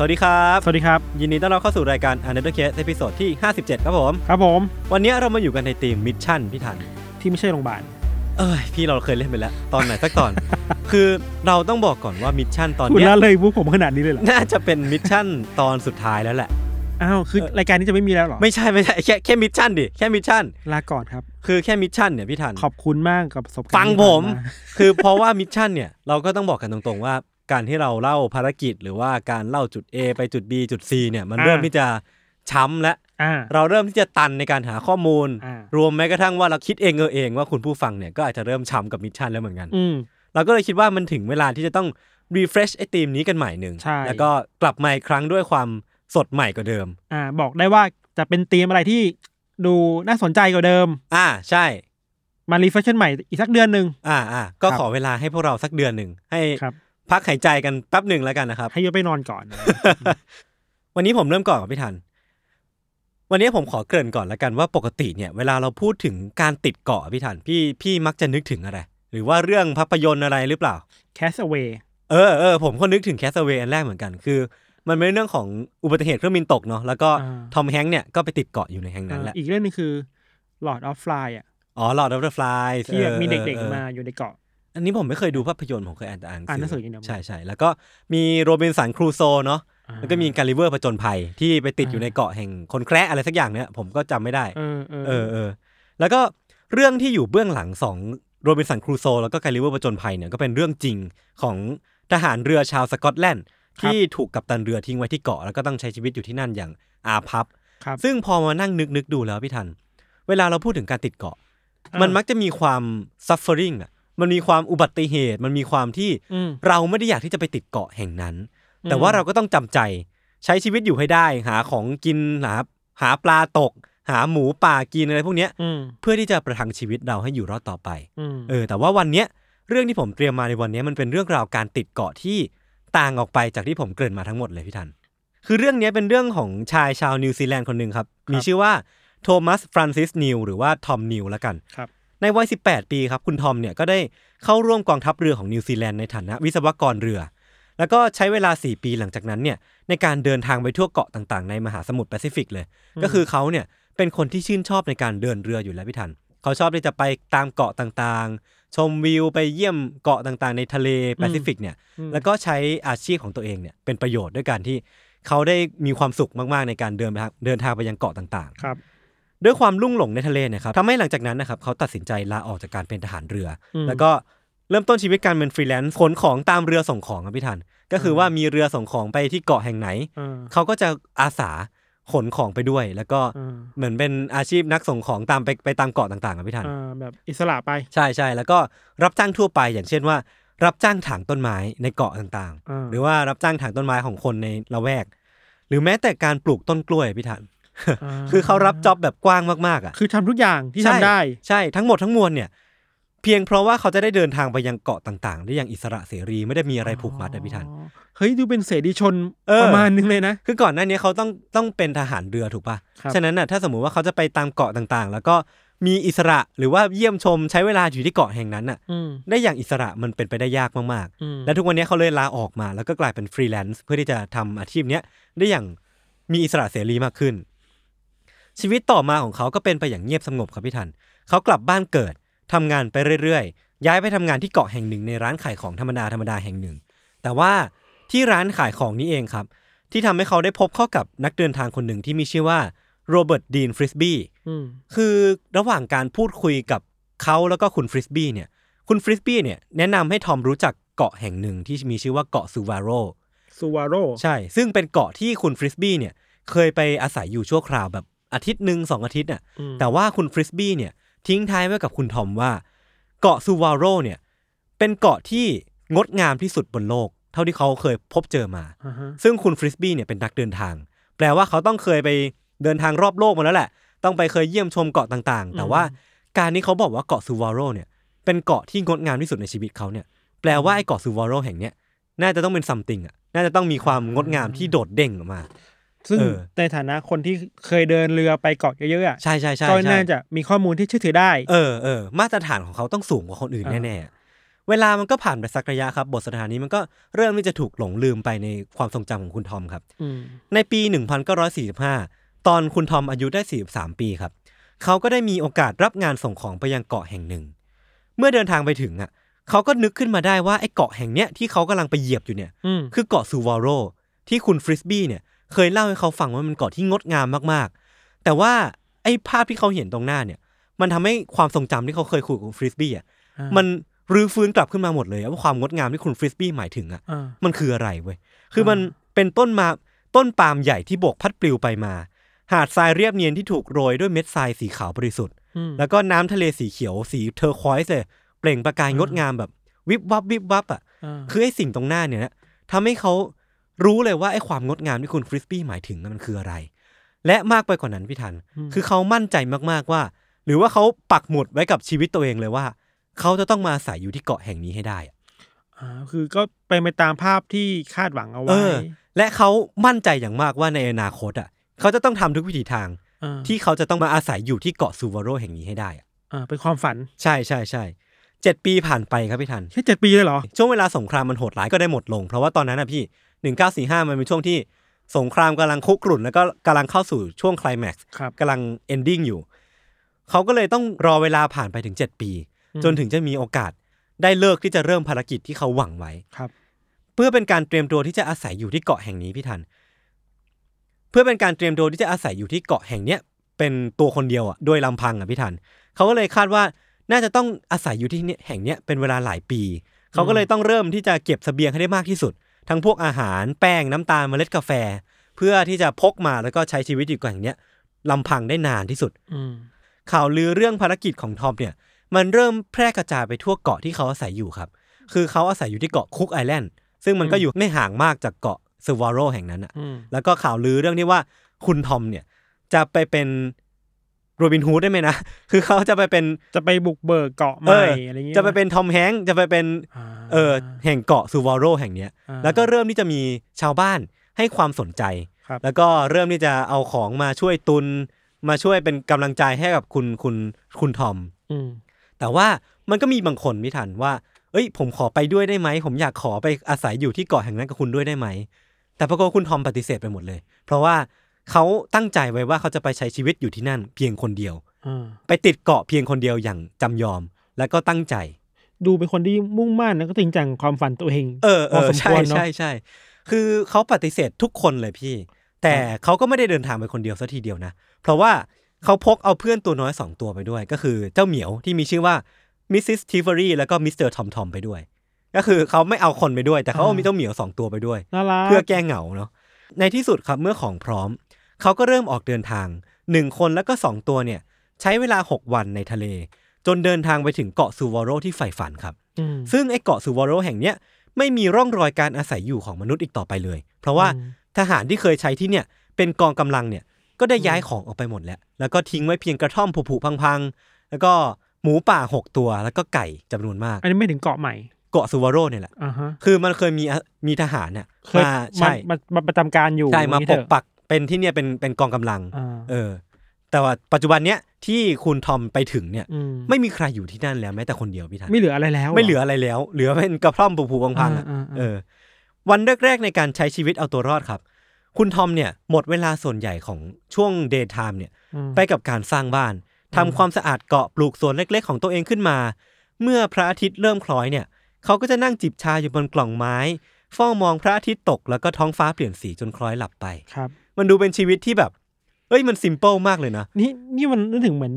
สวัสดีครับ สวัสดีครับ ยินดีต้อนรับเข้าสู่รายการ Untitled Case ตอนที่ 57 ครับผม ครับผม วันนี้เรามาอยู่กันในธีม mission พี่ทัน ที่ไม่ใช่โรงพยาบาล เอ้ย พี่เราเคยเล่นไปแล้ว ตอนไหนสักตอน คือเราต้องบอกก่อนว่า mission ตอนคุณเนี้ยละเลยพวกผมขนาดนี้เลยเหรอ น่าจะเป็น mission ตอนสุดท้ายแล้วแหละ อ้าว คือรายการนี้จะไม่มีแล้วเหรอ ไม่ใช่ไม่ใช่แค่แค่ mission ดิ แค่ mission ลาก่อนครับ คือแค่ mission เนี่ยพี่ทัน ขอบคุณมากกับประสบการณ์ฟังที่ผผ่านมมาคือเพราะว่า mission เนี่ยเราก็ต้องบอกกันตรงๆว่า การที่เราเล่าภารกิจ หรือว่าการเล่าจุด A ไปจุด B จุด C เนี่ยมันเริ่มที่จะช้ำและอ่าเราเริ่มที่จะตันในการหาข้อมูลอ่ารวมแม้กระทั่งว่าเราคิดเองเออเองว่าคุณผู้ฟังเนี่ยก็อาจจะเริ่มช้ำกับ mission แล้วเหมือนกันอืมเราก็เลยคิดว่ามันถึงเวลาที่จะต้อง refresh ไอ้ธีมนี้กันใหม่หนึ่งใช่แล้วก็กลับมาอีกครั้งด้วยความสดใหม่กว่าเดิม อ่า บอกได้ว่าจะเป็นธีมอะไรที่ดูน่าสนใจกว่าเดิม อ่าใช่มา refresh กันใหม่อีกสักเดือนหนึ่งอ่าอ่าก็ครับขอเวลาให้พวกเราสักเดือนหนึ่งให้ครับ พักหายใจกันแป๊บหนึ่งแล้วกันนะครับ ให้ยศไปนอนก่อน วันนี้ผมเริ่มก่อนกับพี่ทัน วันนี้ผมขอเกริ่นก่อนแล้วกันว่าปกติเนี่ย เวลาเราพูดถึงการติดเกาะพี่ทันพี่พี่มักจะนึกถึงอะไร หรือว่าเรื่องภาพยนตร์อะไรหรือเปล่า Cast Away เออเออผมก็นึกถึง Cast Away อันแรกเหมือนกันคือมันเป็นเรื่องของอุบัติเหตุเครื่องบินตกเนาะแล้วก็ทอมแฮงค์เนี่ยก็ไปติดเกาะอยู่ในแห่งนั้นแหละอีกเรื่องหนึงคือ Lord of Fly อะอ๋อ Lord of the Flies ที่แบบมีออเด็กออๆมาอยู่ในเกาะ อันนี้ผมไม่เคยดูภาพยนตร์ผมเคยอ่านแต่อ่านอ่านหนังสืออย่างเดียว ใช่ใช่แล้วก็มีโรบินสันครูโซเนาะแล้วก็มีกัลลิเวอร์ผจญภัยที่ไปติดอยู่ในเกาะแห่งคนแคระอะไรสักอย่างเนี่ยผมก็จำไม่ได้ เออเออเออเออแล้วก็เรื่องที่อยู่เบื้องหลังสองโรบินสันครูโซแล้วก็กัลลิเวอร์ผจญภัยเนี่ยก็เป็นเรื่องจริงของทหารเรือชาวสกอตแลนด์ ที่ถูกกัปตันเรือทิ้งไว้ที่เกาะ แล้วก็ต้องใช้ชีวิตอยู่ที่นั่นอย่างอาพับ ครับซึ่งพอมานั่งนึกนึกดูแล้วพี่ทัน เวลาเราพูดถึงการติดเกาะอ่ามัมันมักจะมีความ suffering อะ มันมีความอุบัติเหตุ มันมีความที่อืมเราไม่ได้อยากที่จะไปติดเกาะแห่งนั้นอืมแต่ว่าเราก็ต้องจำใจใช้ชีวิตอยู่ให้ได้ หาของกินหาหาปลาตก หาหมูป่ากินอะไรพวกเนี้ยอืมเพื่อที่จะประทังชีวิตเราให้อยู่รอดต่อไปอืมเออ แต่ว่าวันเนี้ยเรื่องที่ผมเตรียมมาในวันเนี้ยมันเป็นเรื่องราวการติดเกาะที่ต่างออกไปจากที่ผมเกริ่นมาทั้งหมดเลยพี่ทัน คือเรื่องเนี้ยเป็นเรื่องของชายชาวนิวซีแลนด์คนหนึ่งครับ มีชื่อว่าโทมัสฟรานซิสนิวหรือว่าทอมนิวละกันครับ ในวัย 18 ปีครับคุณทอมเนี่ยก็ได้เข้าร่วมกองทัพเรือของนิวซีแลนด์ในฐานะวิศวกรเรือ แล้วก็ใช้เวลา 4 ปีหลังจากนั้นเนี่ยในการเดินทางไปทั่วเกาะต่างๆ ในมหาสมุทรแปซิฟิกเลย ก็คือเขาเนี่ยเป็นคนที่ชื่นชอบในการเดินเรืออยู่แล้วพี่ทันเขาชอบที่จะไปตามเกาะต่างๆ ชมวิวไปเยี่ยมเกาะต่างๆ ในทะเลแปซิฟิกเนี่ยอืมแล้วก็ใช้อาชีพของตัวเองเนี่ยเป็นประโยชน์ด้วยการที่เขาได้มีความสุขมากๆในการเดินทางเดินทางไปยังเกาะต่างๆ ครับ ด้วยความลุ่งหลงในทะเลเนี่ยครับทำให้หลังจากนั้นนะครับเขาตัดสินใจลาออกจากการเป็นทหารเรืออมแล้วก็เริ่มต้นชีวิตการเป็นฟรีแลนซ์ขนของตามเรือส่งของครับพี่ทันก็คือว่ามีเรือส่งของไปที่เกาะแห่งไหนเออเขาก็จะอาสาขนของไปด้วย แล้วก็เออเหมือนเป็นอาชีพนักส่งของตามไปไปตามเกาะต่างๆครับพี่ทันเออแบบอิสระไปใช่ใช่แล้วก็รับจ้างทั่วไปอย่างเช่นว่า รับจ้างถางต้นไม้ในเกาะต่างอ่าๆหรือว่ารับจ้างถางต้นไม้ของคนในละแวก หรือแม้แต่การปลูกต้นกล้วยพี่ทัน คือเขารับจ็อบแบบกว้างมากๆอะคือทำทุกอย่างที่ใช่ทำได้ ใช่ทั้งหมดทั้งมวลเนี่ย เพียงเพราะว่าเขาจะได้เดินทางไปยังเกาะต่างๆ ได้อย่างอิสระเสรีไม่ได้มีอะไรผูกมัดนะพี่ทันอ๋อเฮ้ยดูเป็นเสรีชนเออประมาณนึงเลยนะ คือก่อนหน้านี้เขาต้องต้องเป็นทหารเรือถูกปะครับฉะนั้นน่ะถ้าสมมุติว่าเขาจะไปตามเกาะต่างๆ แล้วก็มีอิสระหรือว่าเยี่ยมชมใช้เวลาอยู่ที่เกาะแห่งนั้นน่ะอืมได้อย่างอิสระมันเป็นไปได้ยากมากอืมๆและทุกวันนี้เขาเลยลาออกมา แล้วก็กลายเป็นฟรีแลนซ์เพื่อที่จะทำอาชีพเนี้ยได้อย่างมีอิสระเสรีมากขึ้น ชีวิตต่อมาของเขาก็เป็นไปอย่างเงียบสงบครับพี่ทัน เขากลับบ้านเกิดทำงานไปเรื่อยๆ ย้ายไปทำงานที่เกาะแห่งหนึ่งในร้านขายของธรรมดาธรรมดาแห่งหนึ่ง แต่ว่าที่ร้านขายของนี้เองครับ ที่ทำให้เขาได้พบเข้ากับนักเดินทางคนหนึ่งที่มีชื่อว่าโรเบิร์ตดีนฟริสบี้อืมคือระหว่างการพูดคุยกับเขาแล้วก็คุณฟริสบี้เนี่ยคุณฟริสบี้เนี่ยแนะนำให้ทอมรู้จักเกาะแห่งหนึ่งที่มีชื่อว่าเกาะซูวาโรซูวาโรใช่ ซึ่งเป็นเกาะที่คุณฟริสบี้เนี่ยเคยไปอาศัยอยู่ชั่วคราวแบบ อาทิตย์หนึ่งสองอาทิตย์น่ะอืมแต่ว่าคุณฟริสบี้เนี่ย ทิ้งท้ายไว้กับคุณทอมว่า เกาะซูวาโรเนี่ย เป็นเกาะที่งดงามที่สุดบนโลก เท่าที่เขาเคยพบเจอมาอ่าฮะซึ่งคุณฟริสบี้เนี่ยเป็นนักเดินทาง แปลว่าเขาต้องเคยไปเดินทางรอบโลกมาแล้วแหละ ต้องไปเคยเยี่ยมชมเกาะต่างๆ แต่ว่าการที่เขาบอกว่าเกาะซูวาโรเนี่ย เป็นเกาะที่งดงามที่สุดในชีวิตเขาเนี่ย แปลว่าไอ้เกาะซูวาโรแห่งเนี้ยน่าจะต้องเป็นซัมติงอะ น่าจะต้องมีความงดงามที่โดดเด่งออกมา ซึ่งเออในฐานะคนที่เคยเดินเรือไปเกาะเยอะๆอะใช่ใช่ใช่ก็ใช่น่าจะมีข้อมูลที่เชื่อถือได้ เออเออมาตรฐานของเขาต้องสูงกว่าคนอื่นอ่าแน่ๆเวลามันก็ผ่านไปสักระยะครับ บทสนทนานี้มันก็เริ่มที่จะถูกหลงลืมไปในความทรงจำของคุณทอมครับอืมในปี 1945 ตอนคุณทอมอายุได้ 43 ปีครับเขาก็ได้มีโอกาสรับงานส่งของไปยังเกาะแห่งหนึ่ง เมื่อเดินทางไปถึงอะเขาก็นึกขึ้นมาได้ว่าไอ้เกาะแห่งเนี้ยที่เขากำลังไปเหยียบอยู่เนี่ยอืมคือเกาะซูวาโรที่คุณฟริสบี้เนี่ย เคยเล่าให้เขาฟังว่ามันเกาะที่งดงามมากๆ แต่ว่าไอ้ภาพที่เขาเห็นตรงหน้าเนี่ย มันทำให้ความทรงจำที่เขาเคยคุยกับคุณฟริสบี้อะอ่ามันรื้อฟื้นกลับขึ้นมาหมดเลยว่าความงดงามที่คุณฟริสบี้หมายถึงอะอ่ามันคืออะไรเว้ยคือมันเป็นต้นมาต้นปาล์มใหญ่ที่โบกพัดปลิวไปมา หาดทรายเรียบเนียนที่ถูกโรยด้วยเม็ดทรายสีขาวบริสุทธิ์อืมแล้วก็น้ำทะเลสีเขียวสีเทอร์ควอยส์เลยเปล่งประกายงดงามแบบวิบวับวิบวับอะอ่าคือไอ้สิ่งตรงหน้าเนี่ยนะทำให้เขา รู้เลยว่าไอ้ความงดงามที่คุณฟริสบี้หมายถึงมันคืออะไร และมากไปกว่านั้นพี่ทัน คือเขามั่นใจมากๆว่า หรือว่าเขาปักหมุดไว้กับชีวิตตัวเองเลยว่า เขาจะต้องมาอาศัยอยู่ที่เกาะแห่งนี้ให้ได้อะอ่าคือก็เป็นไปตามภาพที่คาดหวังเอาเอไว้อและเขามั่นใจอย่างมากว่าในอนาคตอะเขาจะต้องทำทุกวิถีทางอ่าที่เขาจะต้องมาอาศัยอยู่ที่เกาะซูวาโรแห่งนี้ให้ได้อะอ่าเป็นความฝันใช่ใช่ใช่เจ็ดปีผ่านไปครับพี่ทันแค่เจ็ดปีเลยเหรอ ช่วงเวลาสงครามมันโหดร้ายก็ได้หมดลง เพราะว่าตอนนั้นนะพี่ หนึ่งเก้าสี่ห้ามันเป็นช่วงที่สงครามกำลังคุกรุ่น แล้วก็กำลังเข้าสู่ช่วงไคลแม็กซ์ครับกำลัง ending อยู่เขาก็เลยต้องรอเวลาผ่านไปถึงเจ็ดปีอืมจนถึงจะมีโอกาสได้ฤกษ์ที่จะเริ่มภารกิจที่เขาหวังไว้ครับ เพื่อเป็นการเตรียมตัวที่จะอาศัยอยู่ที่เกาะแห่งนี้พี่ทัน เพื่อเป็นการเตรียมตัวที่จะอาศัยอยู่ที่เกาะแห่งเนี้ยเป็นตัวคนเดียวอะโดยลำพังอะพี่ทันเขาก็เลยคาดว่าน่าจะต้องอาศัยอยู่ที่เนี่ยแห่งเนี้ยเป็นเวลาหลายปี เขาก็เลยต้องเริ่มที่จะเก็บเสบียงให้ได้มากที่สุด ทั้งพวกอาหารแป้งน้ำตาลเมล็ดกาแฟ เพื่อที่จะพกมาแล้วก็ใช้ชีวิตอยู่เกาะแห่งเนี้ยลำพังได้นานที่สุดอืมข่าวลือเรื่องภารกิจของทอมเนี่ย มันเริ่มแพร่กระจายไปทั่วเกาะที่เขาอาศัยอยู่ครับ คือเขาอาศัยอยู่ที่เกาะคุกไอแลนด์ซึ่งมันก็อยู่ไม่ห่างมากจากเกาะซูวาโรแห่งนั้นอะอืมแล้วก็ข่าวลือเรื่องที่ว่าคุณทอมเนี่ยจะไปเป็น โรบินฮูดได้ไหมนะ คือเขาจะไปเป็นจะไปบุกเบิกเกาะใหม่เอออะไรเงี้ยจะไปเป็นทอมแฮงค์จะไปเป็นอ่าเออแห่งเกาะซูวาโรแห่งเนี้ยอ่าแล้วก็เริ่มที่จะมีชาวบ้านให้ความสนใจครับแล้วก็เริ่มที่จะเอาของมาช่วยตุน มาช่วยเป็นกำลังใจให้กับคุณคุณคุณทอมอืมแต่ว่ามันก็มีบางคนไม่ทันว่า เอ้ย ผมขอไปด้วยได้ไหม ผมอยากขอไปอาศัยอยู่ที่เกาะแห่งนั้นกับคุณด้วยได้ไหม แต่ปรากฏว่าคุณทอมปฏิเสธไปหมดเลย เพราะว่า เขาตั้งใจไว้ว่าเขาจะไปใช้ชีวิตอยู่ที่นั่น เพียงคนเดียวอ่าไปติดเกาะเพียงคนเดียวอย่างจำยอม แล้วก็ตั้งใจ ดูเป็นคนที่มุ่งมั่นแล้วก็จริงจังความฝันตัวเองเออเออพอสมควรใช่เนอะใช่ใช่คือเขาปฏิเสธทุกคนเลยพี่ แต่เขาก็ไม่ได้เดินทางไปคนเดียวซะทีเดียวนะ เพราะว่าเขาพกเอาเพื่อนตัวน้อยสองตัวไปด้วย ก็คือเจ้าเหมียวที่มีชื่อว่ามิสซิสทิฟเฟอรี่แล้วก็มิสเตอร์ทอมทอมไปด้วย ก็คือเขาไม่เอาคนไปด้วย แต่เขาเอามีเจ้าเหมียวสองตัวไปด้วยน่ารักเพื่อแก้เหงาเนาะในที่สุดครับเมื่อของพร้อม เขาก็เริ่มออกเดินทางหนึ่งคนแล้วก็สองตัวเนี่ยใช้เวลา 6 วันในทะเล จนเดินทางไปถึงเกาะซูวาโรที่ใฝ่ฝันครับอืมซึ่งไอ้เกาะซูวาโรแห่งเนี้ยไม่มีร่องรอยการอาศัยอยู่ของมนุษย์อีกต่อไปเลย เพราะว่าอืมทหารที่เคยใช้ที่เนี่ยเป็นกองกำลังเนี่ยก็ได้ย้ายของออกไปหมดแล้ว แล้วก็ทิ้งไว้เพียงกระท่อมผุๆพังๆ แล้วก็หมูป่าหกตัวแล้วก็ไก่จำนวนมาก อันนี้ไม่ถึงเกาะใหม่ เกาะซูวาโรเนี่ยแหละอ่าฮะคือมันเคยมีอะมีทหารเนี่ยเคยมามาใช่มามาประจำการอยู่ ใช่ มาอย่งปนี้กเถอะปัก เป็นที่เนี่ยเป็นเป็นกองกำลังอ่าเออ แต่ว่าปัจจุบันเนี้ยที่คุณทอมไปถึงเนี่ยอืมไม่มีใครอยู่ที่นั่นแล้วแม้แต่คนเดียวพี่ทันไม่เหลืออะไรแล้ว ไม่เหลืออะไรแล้ว เหลือเป็นกระท่อมผุๆพังๆอะอ่าๆๆเออ วันแรกๆในการใช้ชีวิตเอาตัวรอดครับ คุณทอมเนี่ย หมดเวลาส่วนใหญ่ของช่วง daytime เนี่ยอืมไปกับการสร้างบ้านทำความสะอาดเกาะปลูกสวนเล็ก ๆ ของตัวเองขึ้นมา เมื่อพระอาทิตย์เริ่มคล้อยเนี่ย เขาก็จะนั่งจิบชาอยู่บนกล่องไม้เฝ้ามองพระอาทิตย์ตกแล้วก็ท้องฟ้าเปลี่ยนสีจนคล้อยหลับไปครับ มันดูเป็นชีวิตที่แบบเอ้ยมันซิมเปิลมากเลยนะ นี่นี่มันนึกถึงเหมือน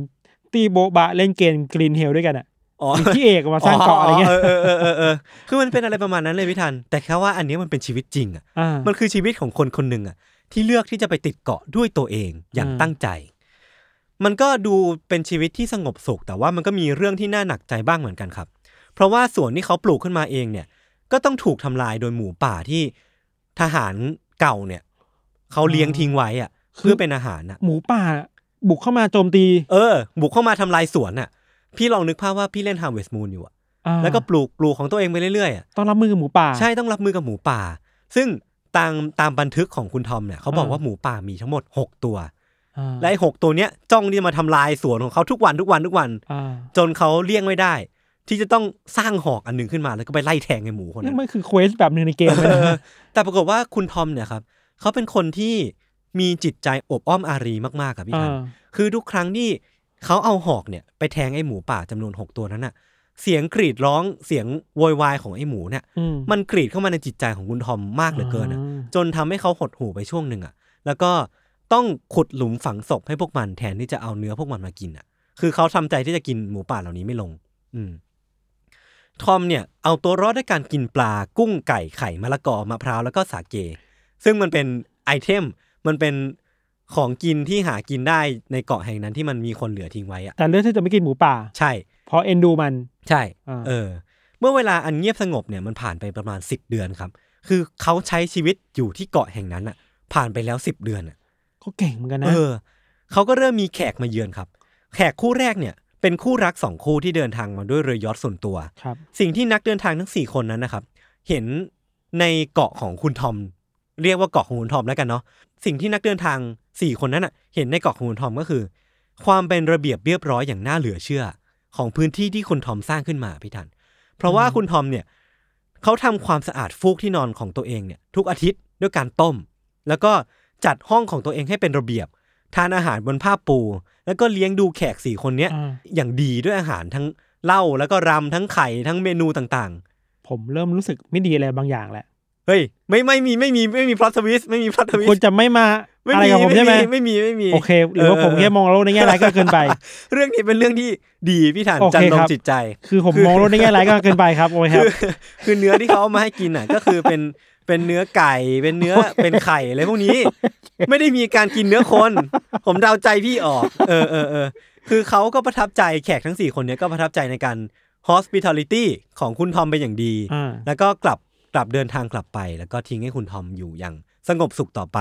ตีโบบะเล่นเกมกรีนเฮลด้วยกันอะอ๋อมีพี่เอกมาสร้างเกาะอะไรเงี้ยเออเออเออเออคือมันเป็นอะไรประมาณนั้นเลยพี่ทัน แต่แค่ว่าอันเนี้ยมันเป็นชีวิตจริงอะอ่ามันคือชีวิตของคนคนหนึ่งอะ ที่เลือกที่จะไปติดเกาะด้วยตัวเองอย่างอืมตั้งใจ มันก็ดูเป็นชีวิตที่สงบสุข แต่ว่ามันก็มีเรื่องที่น่าหนักใจบ้างเหมือนกันครับ เพราะว่าสวนที่เขาปลูกขึ้นมาเองเนี่ย ก็ต้องถูกทำลายโดยหมูป่าที่ทหารเก่าเนี่ย เขาเลี้ยงทิ้งไว้อะเพื่อเป็นอาหารอะ หมูป่า บุกเข้ามาโจมตี เออ บุกเข้ามาทำลายสวนอะ พี่ลองนึกภาพว่าพี่เล่น Harvest Moon อยู่อะอ่าแล้วก็ปลูกปลูกของตัวเองไปเรื่อยๆอะต้องรับมือกับหมูป่า ใช่ต้องรับมือกับหมูป่า ซึ่งตามตามบันทึกของคุณทอมเนี่ยเขาบอกอ่าว่าหมูป่ามีทั้งหมด 6 ตัวอ่าและไอ้หกตัวเนี้ยจ้องที่จะมาทำลายสวนของเขาทุกวันทุกวันทุกวันอ่าจนเขาเลี่ยงไม่ได้ ที่จะต้องสร้างหอกอันหนึ่งขึ้นมาแล้วก็ไปไล่แทงไอ้หมูคนนี่นั้นมันคือเควสแบบหนึ่งในเกมเลยเออนะแต่ปรากฏว่าคุณทอมเนี่ยครับ เขาเป็นคนที่มีจิตใจอบอ้อมอารีมากๆกับพี่ทันอ่าคือทุกครั้งที่เขาเอาหอกเนี่ยไปแทงไอ้หมูป่าจำนวนหกตัวนั้นน่ะ เสียงกรีดร้องเสียงโวยวายของไอ้หมูเนี่ยอืมมันกรีดเข้ามาในจิตใจของคุณทอมมากเหลือเกินอะอ่าจนทำให้เขาหดหู่ไปช่วงหนึ่งอะ แล้วก็ต้องขุดหลุมฝังศพให้พวกมันแทนที่จะเอาเนื้อพวกมันมากินอะ คือเขาทำใจที่จะกินหมูป่าเหล่านี้ไม่ลง อืมทอมเนี่ยเอาตัวรอดด้วยการกินปลากุ้งไก่ไข่มะละกอมะพร้าวแล้วก็สาเก ซึ่งมันเป็นไอเทมมันเป็นของกินที่หากินได้ในเกาะแห่งนั้นที่มันมีคนเหลือทิ้งไว้อะแต่เลือกที่จะไม่กินหมูป่า ใช่ เพราะเอ็นดูมัน ใช่อ่าเออ เมื่อเวลาอันเงียบสงบเนี่ยมันผ่านไปประมาณสิบเดือนครับ คือเขาใช้ชีวิตอยู่ที่เกาะแห่งนั้นอะผ่านไปแล้วสิบเดือนอะก็เก่งเหมือนกันเอนะอเขาก็เริ่มมีแขกมาเยือนครับ แขกคู่แรกเนี่ย เป็นคู่รักสองคู่ที่เดินทางมาด้วยเรือยอทส่วนตัว ครับ สิ่งที่นักเดินทางทั้งสี่คนนั้นนะครับ เห็นในเกาะของคุณทอม เรียกว่าเกาะของคุณทอมแล้วกันเนาะสิ่งที่นักเดินทางสี่คนนั้นอะเห็นในเกาะของคุณทอมก็คือ ความเป็นระเบียบเรียบร้อยอย่างน่าเหลือเชื่อ ของพื้นที่ที่คุณทอมสร้างขึ้นมาพี่ทัน เพราะว่าคุณทอมเนี่ยเขาทำความสะอาดฟูกที่นอนของตัวเองเนี่ยทุกอาทิตย์ด้วยการต้ม แล้วก็จัดห้องของตัวเองให้เป็นระเบียบ ทานอาหารบนผ้าปู แล้วก็เลี้ยงดูแขกสี่คนเนี้ยอ่าอย่างดีด้วยอาหารทั้งเหล้าแล้วก็รำทั้งไข่ทั้งเมนูต่างผมเริ่มรู้สึกไม่ดีอะไรบางอย่างแหละๆ เฮ้ยไม่ไม่มีไม่มีไม่มีพลอตทวิสไม่มีพลอตทวิสคุณจะไม่มาอะไรกับผมใช่ไหมไม่มีไม่มีโอเคหรือว่าผมแค่มองโลกในแง่ร้ายก็เกินไป เรื่องนี้เป็นเรื่องที่ดีพี่ฐานโอเคจันลงครับจิตใจ คือผมมองโลกในแง่ร้ายก็เกินไปครับโอเคครับคือคือเนื้อที่เขาเอามาให้กินอะ ก็คือเป็นเป็นเนื้อไก่เป็นเนื้อเป็นไข่อะไรพวกนี้ ไม่ได้มีการกินเนื้อคน ผมเดาใจพี่ออก เออเออเออคือเขาก็ประทับใจแขกทั้งสี่คนเนี้ยก็ประทับใจในการ hospitality ของคุณทอมเป็นอย่างดีอ่าแล้วก็กลับ กลับเดินทางกลับไป แล้วก็ทิ้งให้คุณทอมอยู่อย่างสงบสุขต่อไป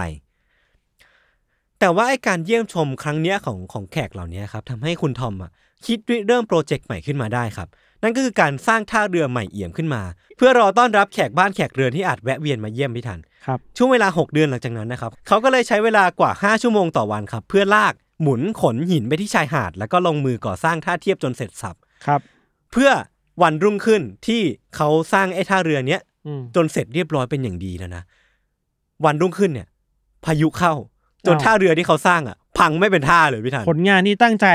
แต่ว่าไอการเยี่ยมชมครั้งเนี้ยของของแขกเหล่านี้ครับทำให้คุณทอมอะคิดเริ่มโปรเจกต์ใหม่ขึ้นมาได้ครับ นั่นก็คือการสร้างท่าเรือใหม่เอี่ยมขึ้นมา เพื่อรอต้อนรับแขกบ้านแขกเรือนที่อาจแวะเวียนมาเยี่ยมพี่ทันครับช่วงเวลา 6 เดือนหลังจากนั้นนะครับเขาก็เลยใช้เวลากว่า 5 ชั่วโมงต่อวันครับ เพื่อลากหมุนขนหินไปที่ชายหาด แล้วก็ลงมือก่อสร้างท่าเทียบจนเสร็จสับครับ เพื่อวันรุ่งขึ้นที่เขาสร้างไอ้ท่าเรือเนี้ยอืม จนเสร็จเรียบร้อยเป็นอย่างดีแล้วนะวันรุ่งขึ้นเนี่ย พายุเข้า จนอ้าวท่าเรือที่เขาสร้างอะ พังไม่เป็นท่าเลยพี่ทันผลงานที่ตั้งใจ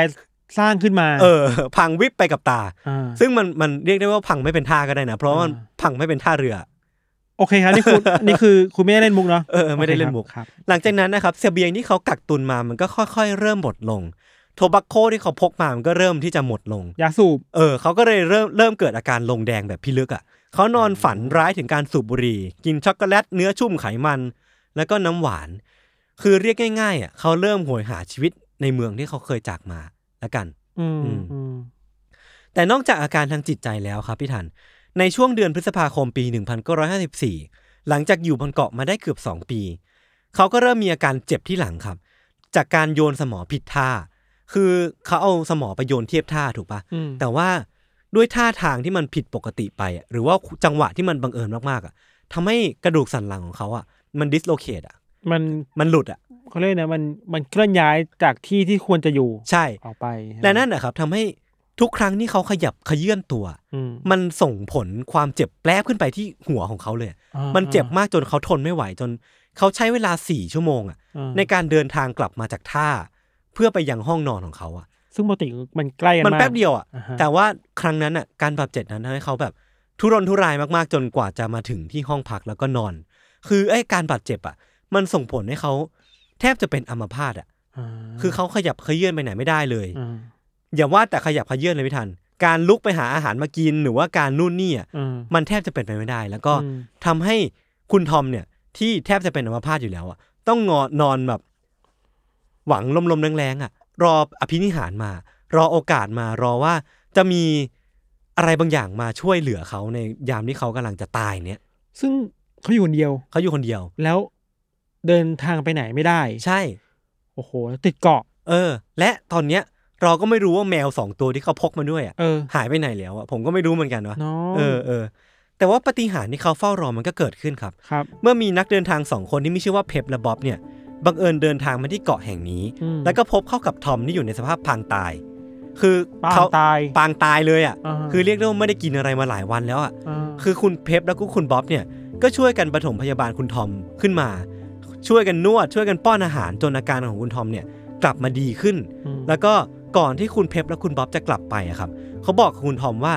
สร้างขึ้นมา เออ พังวิบไปกับตาอ่าซึ่งมันมันเรียกได้ว่าพังไม่เป็นท่าก็ได้นะเพราะว่ามันอ่าพังไม่เป็นท่าเรือ โอเคครับนี่คุณนี่คือคุณไม่ได้เล่นมุกเนาะเออไม่ได้เล่นมุกครับหลังจากนั้นนะครับเสบียงที่เขากักตุนมามันก็ค่อย ๆ เริ่มหมดลงโทบักโคที่เขาพกมามันก็เริ่มที่จะหมดลงยาสูบเออเขาก็เลยเริ่มเริ่มเกิดอาการลงแดงแบบพิลึกอะ เขานอนฝันร้ายถึงการสูบบุหรี่ กินช็อกโกแลตเนื้อชุ่มไขมัน แล้วก็น้ำหวาน คือเรียกง่ายๆอะเขาเริ่มโหยหาชีวิตในเมืองที่เขาเคยจากมาแล้วกันอืมอืมอืมแต่นอกจากอาการทางจิตใจแล้วครับพี่ทัน ในช่วงเดือนพฤษภาคมปี 1954 หลังจากอยู่บนเกาะมาได้เกือบ 2 ปี เขาก็เริ่มมีอาการเจ็บที่หลังครับ จากการโยนสมอผิดท่า คือเขาเอาสมอไปโยนเทียบท่าถูกปะอืมแต่ว่า ด้วยท่าทางที่มันผิดปกติไปอะหรือว่าจังหวะที่มันบังเอิญมากๆอะทำให้กระดูกสันหลังของเขาอะมันดิสโลเคตอะมันมันหลุดอะเขาเรียกนะมันมันเคลื่อนย้ายจากที่ที่ควรจะอยู่ใช่ออกไปและนั่นนะครับทำให้ทุกครั้งที่เขาขยับขยื่นตัวอืมมันส่งผลความเจ็บแปรบขึ้นไปที่หัวของเขาเลยอ่ามันเจ็บมากจนเขาทนไม่ไหวจน เขาใช้เวลาสี่ชั่วโมงอะอ่าในการเดินทางกลับมาจากท่า เพื่อไปยังห้องนอนของเขาอะ ซึ่งปกติมันใกล้กันมันมากแป๊บเดียวอะอ่าฮะแต่ว่าครั้งนั้นอะการบาดเจ็บนั้นทำให้เขาแบบทุรนทุรายมากๆ จนกว่าจะมาถึงที่ห้องพักแล้วก็นอน คือไอ้การบาดเจ็บอะ มันส่งผลให้เขาแทบจะเป็นอัมพาตอะาคือเขาขยับเขยื่อนไปไหนไม่ได้เลยอ่าอย่าว่าแต่ขยับเขยื่อนเลยพี่ทัน การลุกไปหาอาหารมากินหรือว่าการนู่นนี่อะอ่ามันแทบจะเป็นไปไม่ได้ แล้วก็อืมทำให้คุณทอมเนี่ย ที่แทบจะเป็นอัมพาตอยู่แล้วอะ ต้องงอนอนแบบ หวังลมๆแรงๆอะ รออภินิหารมา รอโอกาสมารอว่าจะมีอะไรบางอย่างมาช่วยเหลือเขาในยามที่เขากำลังจะตายเนี่ย ซึ่งเขาอยู่คนเดียวเขาอยู่คนเดียว แล้วเดินทางไปไหนไม่ได้ ใช่ โอ้โห ติดเกาะ เออ และตอนเนี้ยเราก็ไม่รู้ว่าแมวสองตัวที่เขาพกมาด้วยอะเออหายไปไหนแล้วอะผมก็ไม่รู้เหมือนกันวะเนาะเออเออแต่ว่าปาฏิหารย์ที่เขาเฝ้ารอมันก็เกิดขึ้นครับครับ เมื่อมีนักเดินทางสองคนที่มีชื่อว่าเพปและบ๊อบเนี่ย บังเอิญเดินทางมาที่เกาะแห่งนี้อืมแล้วก็พบเข้ากับทอมที่อยู่ในสภาพพางตาย คือปางเขาตายปางตายเลยอะอ่าคือเรียกได้ว่าไม่ได้กินอะไรมาหลายวันแล้วอะาคือคุณเพปแล้วก็คุณบ๊อบเนี่ย ก็ช่วยกันปฐมพยาบาลคุณทอมขึ้นมา ช่วยกันนวดช่วยกันป้อนอาหารจนอาการของคุณทอมเนี่ยกลับมาดีขึ้นมแล้วก็ก่อนที่คุณเพปและคุณบ๊อบจะกลับไปอะครับ เขาบอกกับคุณทอมว่า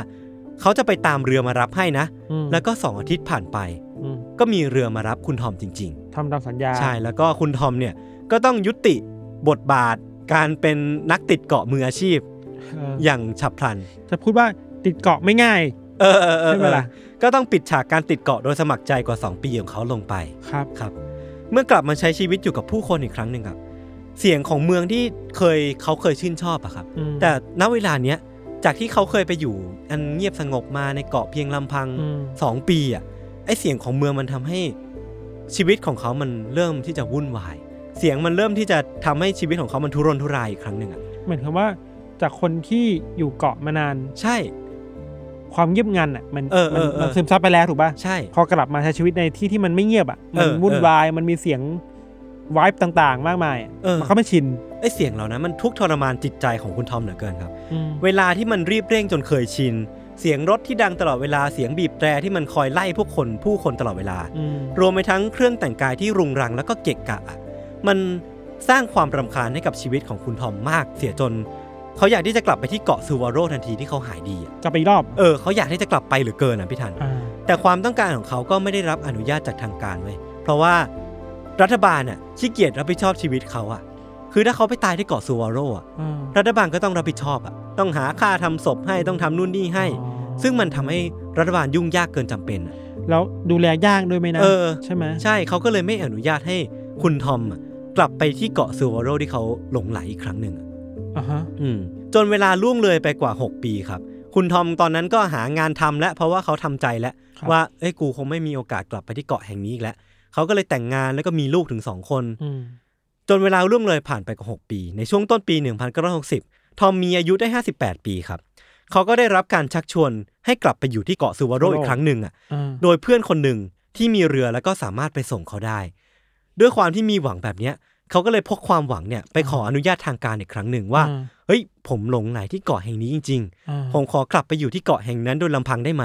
เขาจะไปตามเรือมารับให้นะ อืมแล้วก็สองอาทิตย์ผ่านไป อืมก็มีเรือมารับคุณทอมจริง ทำตามสัญญาๆ ใช่แล้วก็คุณทอมเนี่ยก็ต้องยุติบทบาทการเป็นนักติดเกาะมืออาชีพเอออย่างฉับพลัน จะพูดว่าติดเกาะไม่ง่าย เออเออเออใช่ไหมล่ะก็ต้องปิดฉากการติดเกาะโดยสมัครใจกว่า 2 ปีของเขาลงไปครับ ครับ เมื่อกลับมาใช้ชีวิตอยู่กับผู้คนอีกครั้งหนึ่งครับ เสียงของเมืองที่เคยเขาเคยชื่นชอบอะครับ อืมแต่ณเวลาเนี้ย จากที่เขาเคยไปอยู่ อันเงียบสงบมาในเกาะเพียงลำพังอืมสองปีอะไอเสียงของเมืองมันทำให้ชีวิตของเขามันเริ่มที่จะวุ่นวาย เสียงมันเริ่มที่จะทำให้ชีวิตของเขามันทุรนทุรายอีกครั้งหนึ่งอะเหมือนคำว่าจากคนที่อยู่เกาะมานาน ใช่ ความเงียบงันอะมันเออเออเออมันซึมซับไปแล้วถูกป่ะใช่ พอกลับมาใช้ชีวิตในที่ที่มันไม่เงียบอะมันเออวุ่นเออวายมันมีเสียง วายต่างๆ มากมายอะเออ มันก็ไม่ชิน ไอเสียงเหล่านั้นมันทุกข์ทรมานจิตใจของคุณทอมเหลือเกินครับอืมเวลาที่มันรีบเร่งจนเคยชิน เสียงรถที่ดังตลอดเวลาเสียงบีบแตรที่มันคอยไล่พวกคนผู้คนตลอดเวลา อืมรวมไปทั้งเครื่องแต่งกายที่รุงรังแล้วก็เกะกะอะมันสร้างความรำคาญให้กับชีวิตของคุณทอมมาก เสียจน เขาอยากที่จะกลับไปที่เกาะซูวาโรทันทีที่เขาหายดีอะกลับไปอีกรอบเออเขาอยากที่จะกลับไปเหรือเกินอะพี่ทัน อ่าแต่ความต้องการของเขาก็ไม่ได้รับอนุญาตจากทางการเว้ยเพราะว่า รัฐบาลอะขี้เกียจรับผิดชอบชีวิตเขาอะ คือถ้าเขาไปตายที่เกาะซูวาโรอะอ่ารัฐบาลก็ต้องรับผิดชอบอะต้องหาค่าทำศพให้ต้องทำนู่นนี่ให้อ๋อซึ่งมันทำให้รัฐบาลยุ่งยากเกินจำเป็นอะ แล้วดูแลยากด้วยไหมนะเออ ใช่ไหมใช่เขาก็เลยไม่อนุญาตให้คุณทอมอะกลับไปที่เกาะซูวาโรที่เขาหลงไหลอีกครั้งหนึ่งอะ อ่าฮะอืมจนเวลาล่วงเลยไปกว่า 6 ปีครับ คุณทอมตอนนั้นก็หางานทำแล้วเพราะว่าเขาทำใจแล้วครับว่าเอ้ยกูคงไม่มีโอกาสกลับไปที่เกาะแห่งนี้อีกแล้ว เขาก็เลยแต่งงานแล้วก็มีลูกถึงสองคนอืมจนเวลาล่วงเลยผ่านไปกว่า6ปี ในช่วงต้นปี 1960 ทอมมีอายุได้ 58 ปีครับ เขาก็ได้รับการชักชวนให้กลับไปอยู่ที่เกาะซูวาโรอีกครั้งหนึ่งอะอ่าโดยเพื่อนคนหนึ่งที่มีเรือแล้วก็สามารถไปส่งเขาได้ ด้วยความที่มีหวังแบบเนี้ยเขาก็เลยพกความหวังเนี่ยไปขออนุญาตทางการอีกครั้งหนึ่งว่าอ่าเฮ้ย ผมหลงไหลที่เกาะแห่งนี้จริงอ่าๆผมขอกลับไปอยู่ที่เกาะแห่งนั้นโดยลำพังได้ไหม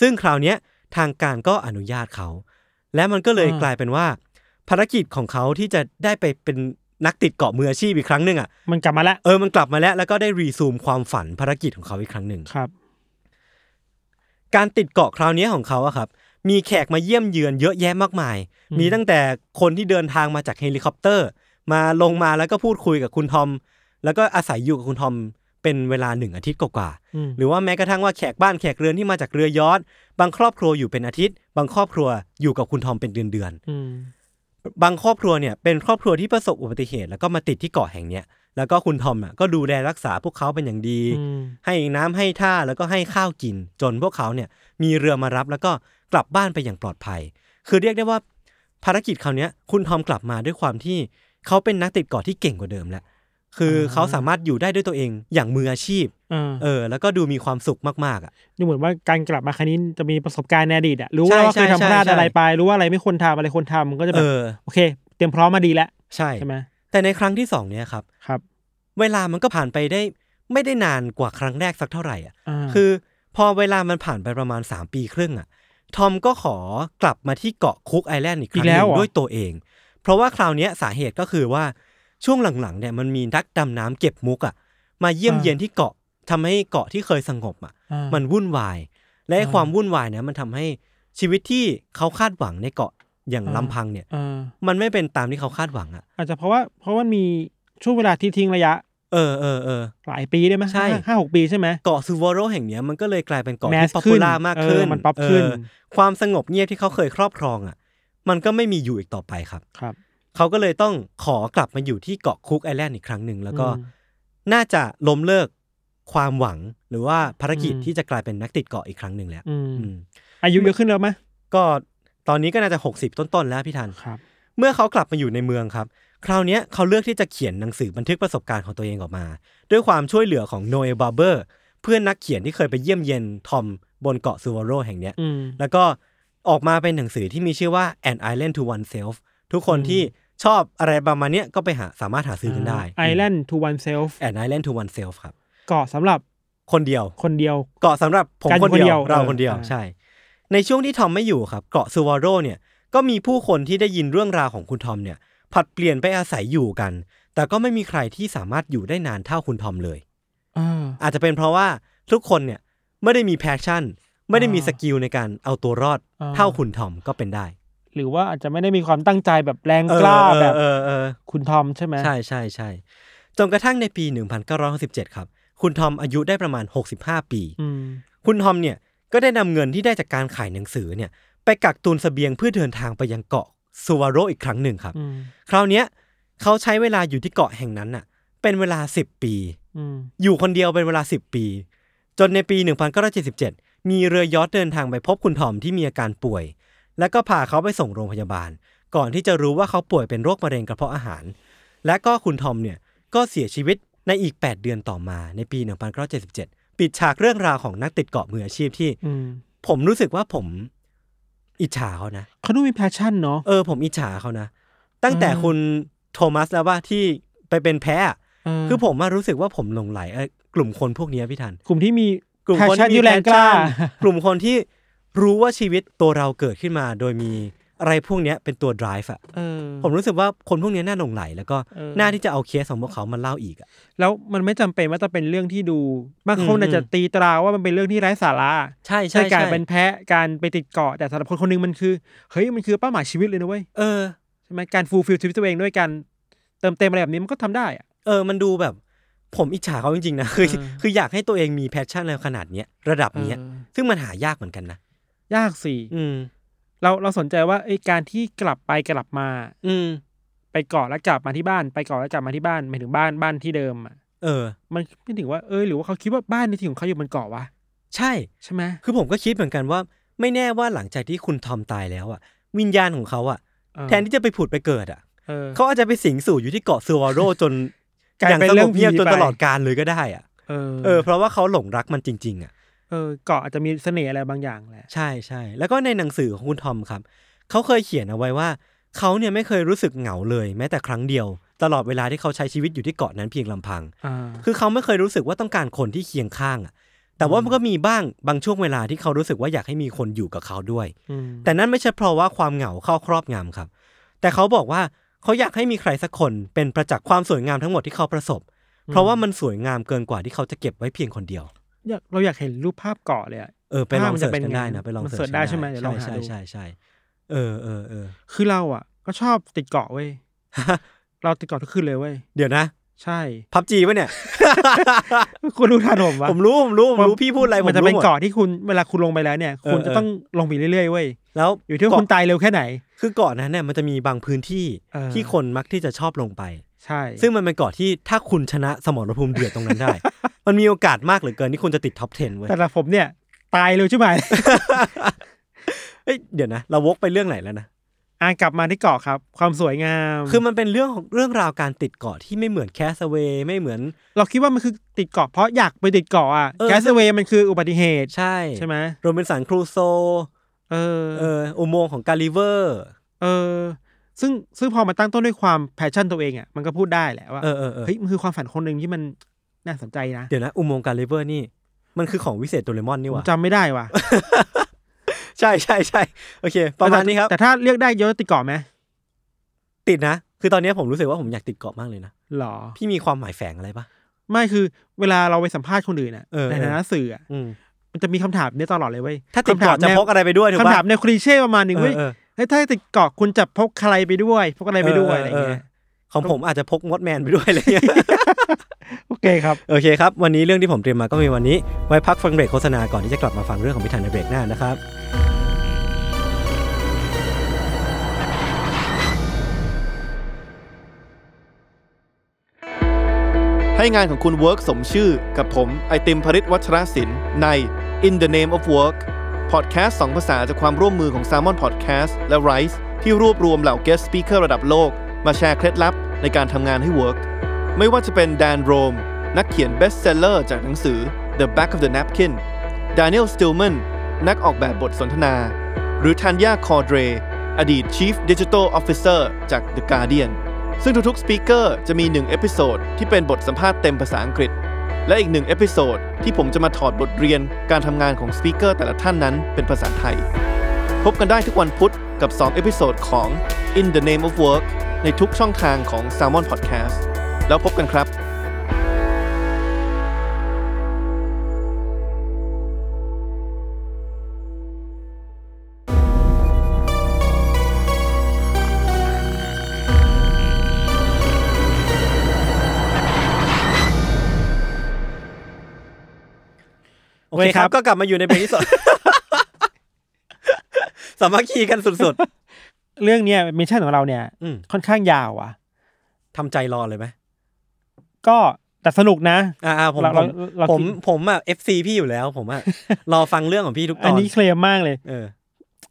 ซึ่งคราวเนี้ยทางการก็อนุญาตเขา และมันก็เลยกลายเป็นว่า ภารกิจของเขาที่จะได้ไปเป็นนักติดเกาะมืออาชีพอีกครั้งหนึ่งอะมันกลับมาแล้วเออมันกลับมาแล้ว แล้วก็ได้รีซูมความฝันภารกิจของเขาอีกครั้งหนึ่งครับ การติดเกาะคราวนี้ของเขาอะครับ มีแขกมาเยี่ยมเยือนเยอะแยะมากมายอืมมีตั้งแต่คนที่เดินทางมาจากเฮลิคอปเตอร์ มาลงมาแล้วก็พูดคุยกับคุณทอม แล้วก็อาศัยอยู่กับคุณทอม เป็นเวลาหนึ่งอาทิตย์กว่าอืมๆหรือว่าแม้กระทั่งว่าแขกบ้านแขกเรือนที่มาจากเรือยอทบางครอบครัวอยู่เป็นอาทิตย์ บางครอบครัวอยู่กับคุณทอมเป็นเดือนอืมๆบางครอบครัวเนี่ยเป็นครอบครัวที่ประสบอุบัติเหตุ แล้วก็มาติดที่เกาะแห่งเนี้ยแล้วก็คุณทอมอะก็ดูแลรักษาพวกเขาเป็นอย่างดีอืมให้น้ำให้ท่าแล้วก็ให้ข้าวกิน จนพวกเขาเนี่ยมีเรือมารับแล้วก็กลับบ้านไปอย่างปลอดภัย คือเรียกได้ว่าภารกิจคราวเนี้ยคุณทอมกลับมาด้วยความที่เขาเป็นนักติดเกาะที่เก่งกว่าเดิมแล้ว คืออาเขาสามารถอยู่ได้ด้วยตัวเองอย่างมืออาชีพอ่าเออ แล้วก็ดูมีความสุขมากๆอะดูเหมือนว่าการกลับมาครั้งนี้จะมีประสบการณ์ในอดีตอะรู้ใช่ว่าเคยใช่ทำพลาดใช่อะไรไป รู้ว่าอะไรไม่ควรทำอะไรควรทำก็จะแบเอบอโอเค เตรียมพร้อมมาดีแล้วใช่ใช่ไหมแต่ในครั้งที่สองเนี่ยครับครับ เวลามันก็ผ่านไปได้ไม่ได้นานกว่าครั้งแรกสักเท่าไหร่อะอ่าคือ พอเวลามันผ่านไปประมาณ 3 ปีครึ่งอะ ทอมก็ขอกลับมาที่เกาะ Cook Island อีกครั้งหนึ่งด้วยตัวเอง เพราะว่าคราวเนี้ยสาเหตุก็คือว่า ช่วงหลังๆเนี่ยมันมีนักดำน้ำเก็บมุกอะมาเยี่ยมเยียนที่เกาะทำให้เกาะที่เคยสงบอะอ่ามันวุ่นวาย และไอ้อ่าความวุ่นวายเนี่ยมันทำให้ชีวิตที่เขาคาดหวังในเกาะอย่างอ่าลำพังเนี่ยอ่ามันไม่เป็นตามที่เขาคาดหวังอะ อาจจะเพราะว่าเพราะว่ามีช่วงเวลาที่ทิ้งระยะ เออเออเออหลายปีได้ไหมใช่ห้าห้าหกปีใช่ไหมเกาะซูวอโรแห่งเนี้ยมันก็เลยกลายเป็นเกาะที่ mass ขึ้น popular มากขึ้นเออมันป๊อปขึ้นเออความสงบเงียบที่เขาเคยครอบครองอะ มันก็ไม่มีอยู่อีกต่อไปครับครับ เขาก็เลยต้องขอกลับมาอยู่ที่เกาะ Cook Island อีกครั้งหนึ่งแล้วก็อืมน่าจะล้มเลิกความหวังหรือว่าภารกิจอืมที่จะกลายเป็นนักติดเกาะอีกครั้งหนึ่งแล้วอืมอืมอายุเยอะขึ้นแล้วไหมก็ตอนนี้ก็น่าจะ 60 ต้นๆแล้วพี่ทันครับ เมื่อเขากลับมาอยู่ในเมืองครับ คราวเนี้ยเขาเลือกที่จะเขียนหนังสือบันทึกประสบการณ์ของตัวเองออกมา ด้วยความช่วยเหลือของโนเอลบาร์เบอร์เพื่อนนักเขียนที่เคยไปเยี่ยมเยียนทอมบนเกาะซูวาโรแห่งเนี้ยอืมแล้วก็ออกมาเป็นหนังสือที่มีชื่อว่า An Island to Oneself ทุกคนที่ ชอบอะไรประมาณเนี้ยก็ไปหาสามารถหาซื้อกันได้ไอแลนด์ทูวันเซลฟ์ An Island to Oneself ครับ เกาะสำหรับคนเดียว คนเดียว เกาะสำหรับผมการคนคนเดีเดียยววเราเออคนเดียวอ่าใช่ ในช่วงที่ทอมไม่อยู่ครับ เกาะซูวาโรเนี่ยก็มีผู้คนที่ได้ยินเรื่องราวของคุณทอมเนี่ยผลัดเปลี่ยนไปอาศัยอยู่กัน แต่ก็ไม่มีใครที่สามารถอยู่ได้นานเท่าคุณทอมเลย อ่า อาจจะเป็นเพราะว่าทุกคนเนี่ยไม่ได้มี passion ไม่ได้มีอ่า skill ในการเอาตัวรอด อ่า เท่าคุณทอมก็เป็นได้ หรือว่าอาจจะไม่ได้มีความตั้งใจแบบแรงกล้าเออแบบเออเออคุณทอมใช่ไหมใช่ใช่ใช่จนกระทั่งในปี 1967 ครับ คุณทอมอายุได้ประมาณ 65 ปีอืมคุณทอมเนี่ยก็ได้นำเงินที่ได้จากการขายหนังสือเนี่ย ไปกักตุนเสบียงเพื่อเดินทางไปยังเกาะซูวาโรอีกครั้งหนึ่งครับอืมคราวเนี้ยเขาใช้เวลาอยู่ที่เกาะแห่งนั้นน่ะ เป็นเวลา 10 ปีอืมอยู่คนเดียวเป็นเวลา 10 ปี จนในปี 1977 มีเรือยอชต์เดินทางไปพบคุณทอมที่มีอาการป่วย แล้วก็พาเขาไปส่งโรงพยาบาล ก่อนที่จะรู้ว่าเขาป่วยเป็นโรคมะเร็งกระเพาะอาหาร และก็คุณทอมเนี่ยก็เสียชีวิตในอีก 8 เดือนต่อมาในปี 1977 ปิดฉากเรื่องราวของนักติดเกาะมืออาชีพที่อืมผมรู้สึกว่าผมอิจฉาเขานะเขาดูมี passion เนาะเออผมอิจฉาเขานะ ตั้งแต่เออคุณโทมัสแล้วว่าที่ไปเป็นแพะอะเออคือผมมารู้สึกว่าผมหลงไหลเอ้ยกลุ่มคนพวกเนี้ยพี่ทัน กลุ่มที่มีกลุ่มคนที่มีที่แรงกล้า passion กลุ่มคนที่ รู้ว่าชีวิตตัวเราเกิดขึ้นมา โดยมีอะไรพวกเนี้ยเป็นตัว drive อะเออ ผมรู้สึกว่าคนพวกเนี้ยน่าหลงไหล แล้วก็เออ น่าที่จะเอาเคสของพวกเขามาเล่าอีกอะ แล้วมันไม่จำเป็นว่าจะเป็นเรื่องที่ดูบางคนอืมอาจจะตีตราว่ามันเป็นเรื่องที่ไร้สาระใช่ใช่ใช่การใช่เป็นแพะการไปติดเกาะแต่สำหรับคนคนหนึ่งมันคือเฮ้ยมันคือเป้าหมายชีวิตเลยนะเว้ยเออ ใช่ไหมการ fulfill ชีวิตตัวเองด้วยการเติมเต็มอะไรแบบนี้มันก็ทำได้อะ เออ มันดูแบบ ผมอิจฉาเขาจริงๆนะ คือ เออ คืออยากให้ตัวเองมี passion อะไรขนาดเนี้ยระดับเนี้ยเออซึ่งมันหายากเหมือนกันนะ ยากสิอืมเราเราสนใจว่าไอ้การที่กลับไปกลับมา อืมไปเกาะแล้วกลับมาที่บ้านไปเกาะแล้วกลับมาที่บ้านหมายถึงบ้านบ้านที่เดิมอะเออ มันไม่ถึงว่าเออหรือว่าเขาคิดว่าบ้านในที่ของเขาอยู่บนเกาะวะใช่ใช่ไหมคือผมก็คิดเหมือนกันว่า ไม่แน่ว่าหลังจากที่คุณทอมตายแล้วอะ วิญญาณของเขาอะเออแทนที่จะไปผุดไปเกิดอะเออเขาอาจจะไปสิงสู่อยู่ที่เกาะซัวโรจนกลายอย่างเป็นสเรื่งองบเงียบผีจนไปตลอดกาลเลยก็ได้อะเออเออ เพราะว่าเขาหลงรักมันจริง ๆ อะ เออเกาะอาจจะมีเสน่ห์อะไรบางอย่างแหละ ใช่ใช่แล้วก็ในหนังสือของคุณทอมครับเขาเคยเขียนเอาไว้ว่าเขาเนี่ยไม่เคยรู้สึกเหงาเลยแม้แต่ครั้งเดียว ตลอดเวลาที่เขาใช้ชีวิตอยู่ที่เกาะนั้นเพียงลำพังอ่าคือเขาไม่เคยรู้สึกว่าต้องการคนที่เคียงข้างอะแต่ว่ามันก็มีบ้างบางช่วงเวลาที่เขารู้สึกว่าอยากให้มีคนอยู่กับเขาด้วยอืมแต่นั่นไม่ใช่เพราะว่าความเหงาเข้าครอบงำครับ แต่เขาบอกว่าเขาอยากให้มีใครสักคนเป็นประจักษ์ความสวยงามทั้งหมดที่เขาประสบ เพราะว่ามันสวยงามเกินกว่าที่เขาจะเก็บไว้เพียงคนเดียว อยากเราอยากเห็นรูปภาพเกาะเลยอะเออไปลองภาพมันเสิจะร์ชเป็นกันได้ไงนะไปลองมันเสิร์ชเสิร์ชได้ใช่ไหมเดี๋ยวลองหาใช่ดูใช่ใช่เออเออเออคือเราอะ ก็ชอบติดเกาะเว้ยเราติดเกาะทุกคืนเลยเว้ยเดี๋ยวนะใช่พับจีปะเนี่ย คุณรู้ทันผมวะผมรู้ ผมรู้ ผมรู้ พี่พูดอะไร มันจะเป็นรู้หดเกาะที่คุณเวลาคุณลงไปแล้วเนี่ย คุณเออจะต้องลงไปเรื่อยๆเว้ย แล้วอยู่ที่ว่าคุณตายเร็วแค่ไหน คือเกาะนั้นเนี่ยมันจะมีบางพื้นที่เออที่คนมักที่จะชอบลงไป ใช่ ซึ่งมันเป็นเกาะที่ถ้าคุณชนะสมรภูมิเดือดตรงนั้นได้ มันมีโอกาสมากเหลือเกินที่คุณจะติดท็อป 10 เว้ยแต่ละผมเนี่ย ตายเร็วใช่ไหมเอ้ยเดี๋ยวนะ เราวกไปเรื่องไหนแล้วนะอะกลับมาที่เกาะครับ ความสวยงาม คือมันเป็นเรื่องของเรื่องราวการติดเกาะที่ไม่เหมือน Cast Away ไม่เหมือน เราคิดว่ามันคือติดเกาะเพราะอยากไปติดเกาะอะเออ Cast Away มันคืออุบัติเหตุใช่ใช่ไหมโรเบนสันครูโซเออเอออุโมงค์ของกาลิเวอร์ เออ ซึ่งซึ่งพอมาตั้งต้นด้วยความ passion ตัวเองอะมันก็พูดได้แหละว่าเออเออเออเฮ้ยมันคือความฝันคนหนึ่งที่มันน่าสนใจนะ เดี๋ยวนะอุโมงค์กาลิเวอร์นี่ มันคือของวิเศษโดเรมอนนี่ผหมว่าจำไม่ได้ว่ะ ใช่ใช่ใช่โอเค ประมาณนี้ครับ แต่ถ้าเลือกได้ยศติดเกาะไหมติดนะ คือตอนนี้ผมรู้สึกว่าผมอยากติดเกาะมากเลยนะหรอ พี่มีความหมายแฝงอะไรปะไม่คือเวลาเราไปสัมภาษณ์คนอื่นอะเออในฐานะสื่ออะอืมมันจะมีคำถามเนี้ยตลอดเลยเว้ยถ้าติดเกาะคำถมจะแนวพกอะไรไปด้วยถูกปะคำถามในคลีเช่ประมาณหนึ่งเว้ยเออเฮ้ยถ้าติดเกาะคุณจะพกอะไรไปด้วย พกอะไรไปด้วยเอออะไรเออเงี้ยของผมอาจจะพกมดแมนไปด้วยอะไรเงี้ยโอเคครับโอเคครับ วันนี้เรื่องที่ผมเตรียมมาก็มีวันนี้ ไว้พักฟังเบรกโฆษณาก่อนที่จะกลับมาฟังเรื่องของพิธันในเบรกหน้านะครับให้งานของคุณ Work สมชื่อกับผม ไอติมภริศวัชรศิลป์ใน In the Name of Work พอดแคสต์สองภาษาจากความร่วมมือของ Salmon Podcast และ Rise ที่รวบรวมเหล่า Guest Speaker ระดับโลก มาแชร์เคล็ดลับในการทำงานให้ Work ไม่ว่าจะเป็น Dan Roam นักเขียน Bestseller จากหนังสือ The Back of the Napkin Daniel Stillman นักออกแบบบทสนทนา หรือ Tanya Cordrey อดีต Chief Digital Officer จาก The Guardian ซึ่งทุกๆ speaker จะมี1 episode ที่เป็นบทสัมภาษณ์เต็มภาษาอังกฤษ และอีกหนึ่ง episode ที่ผมจะมาถอดบทเรียนการทำงานของ speaker แต่ละท่านนั้นเป็นภาษาไทย พบกันได้ทุกวันพุธกับ 2 episode ของ In the Name of Work ในทุกช่องทางของ Salmon Podcast แล้วพบกันครับ โอเคครับ ก็กลับมาอยู่ในเบรกที่สองสามัคคีกันสุดเรื่องเนี้ย mission ของเราเนี่ยๆอืมค่อนข้างยาวอะทำใจรอเลยไหมก็แต่สนุกนะ อ่าๆผมเราผเรามเราผมคิดผมอะ FC พี่อยู่แล้ว ผมอะรอฟังเรื่องของพี่ทุกตอน อันนี้เคลมมากเลย เออ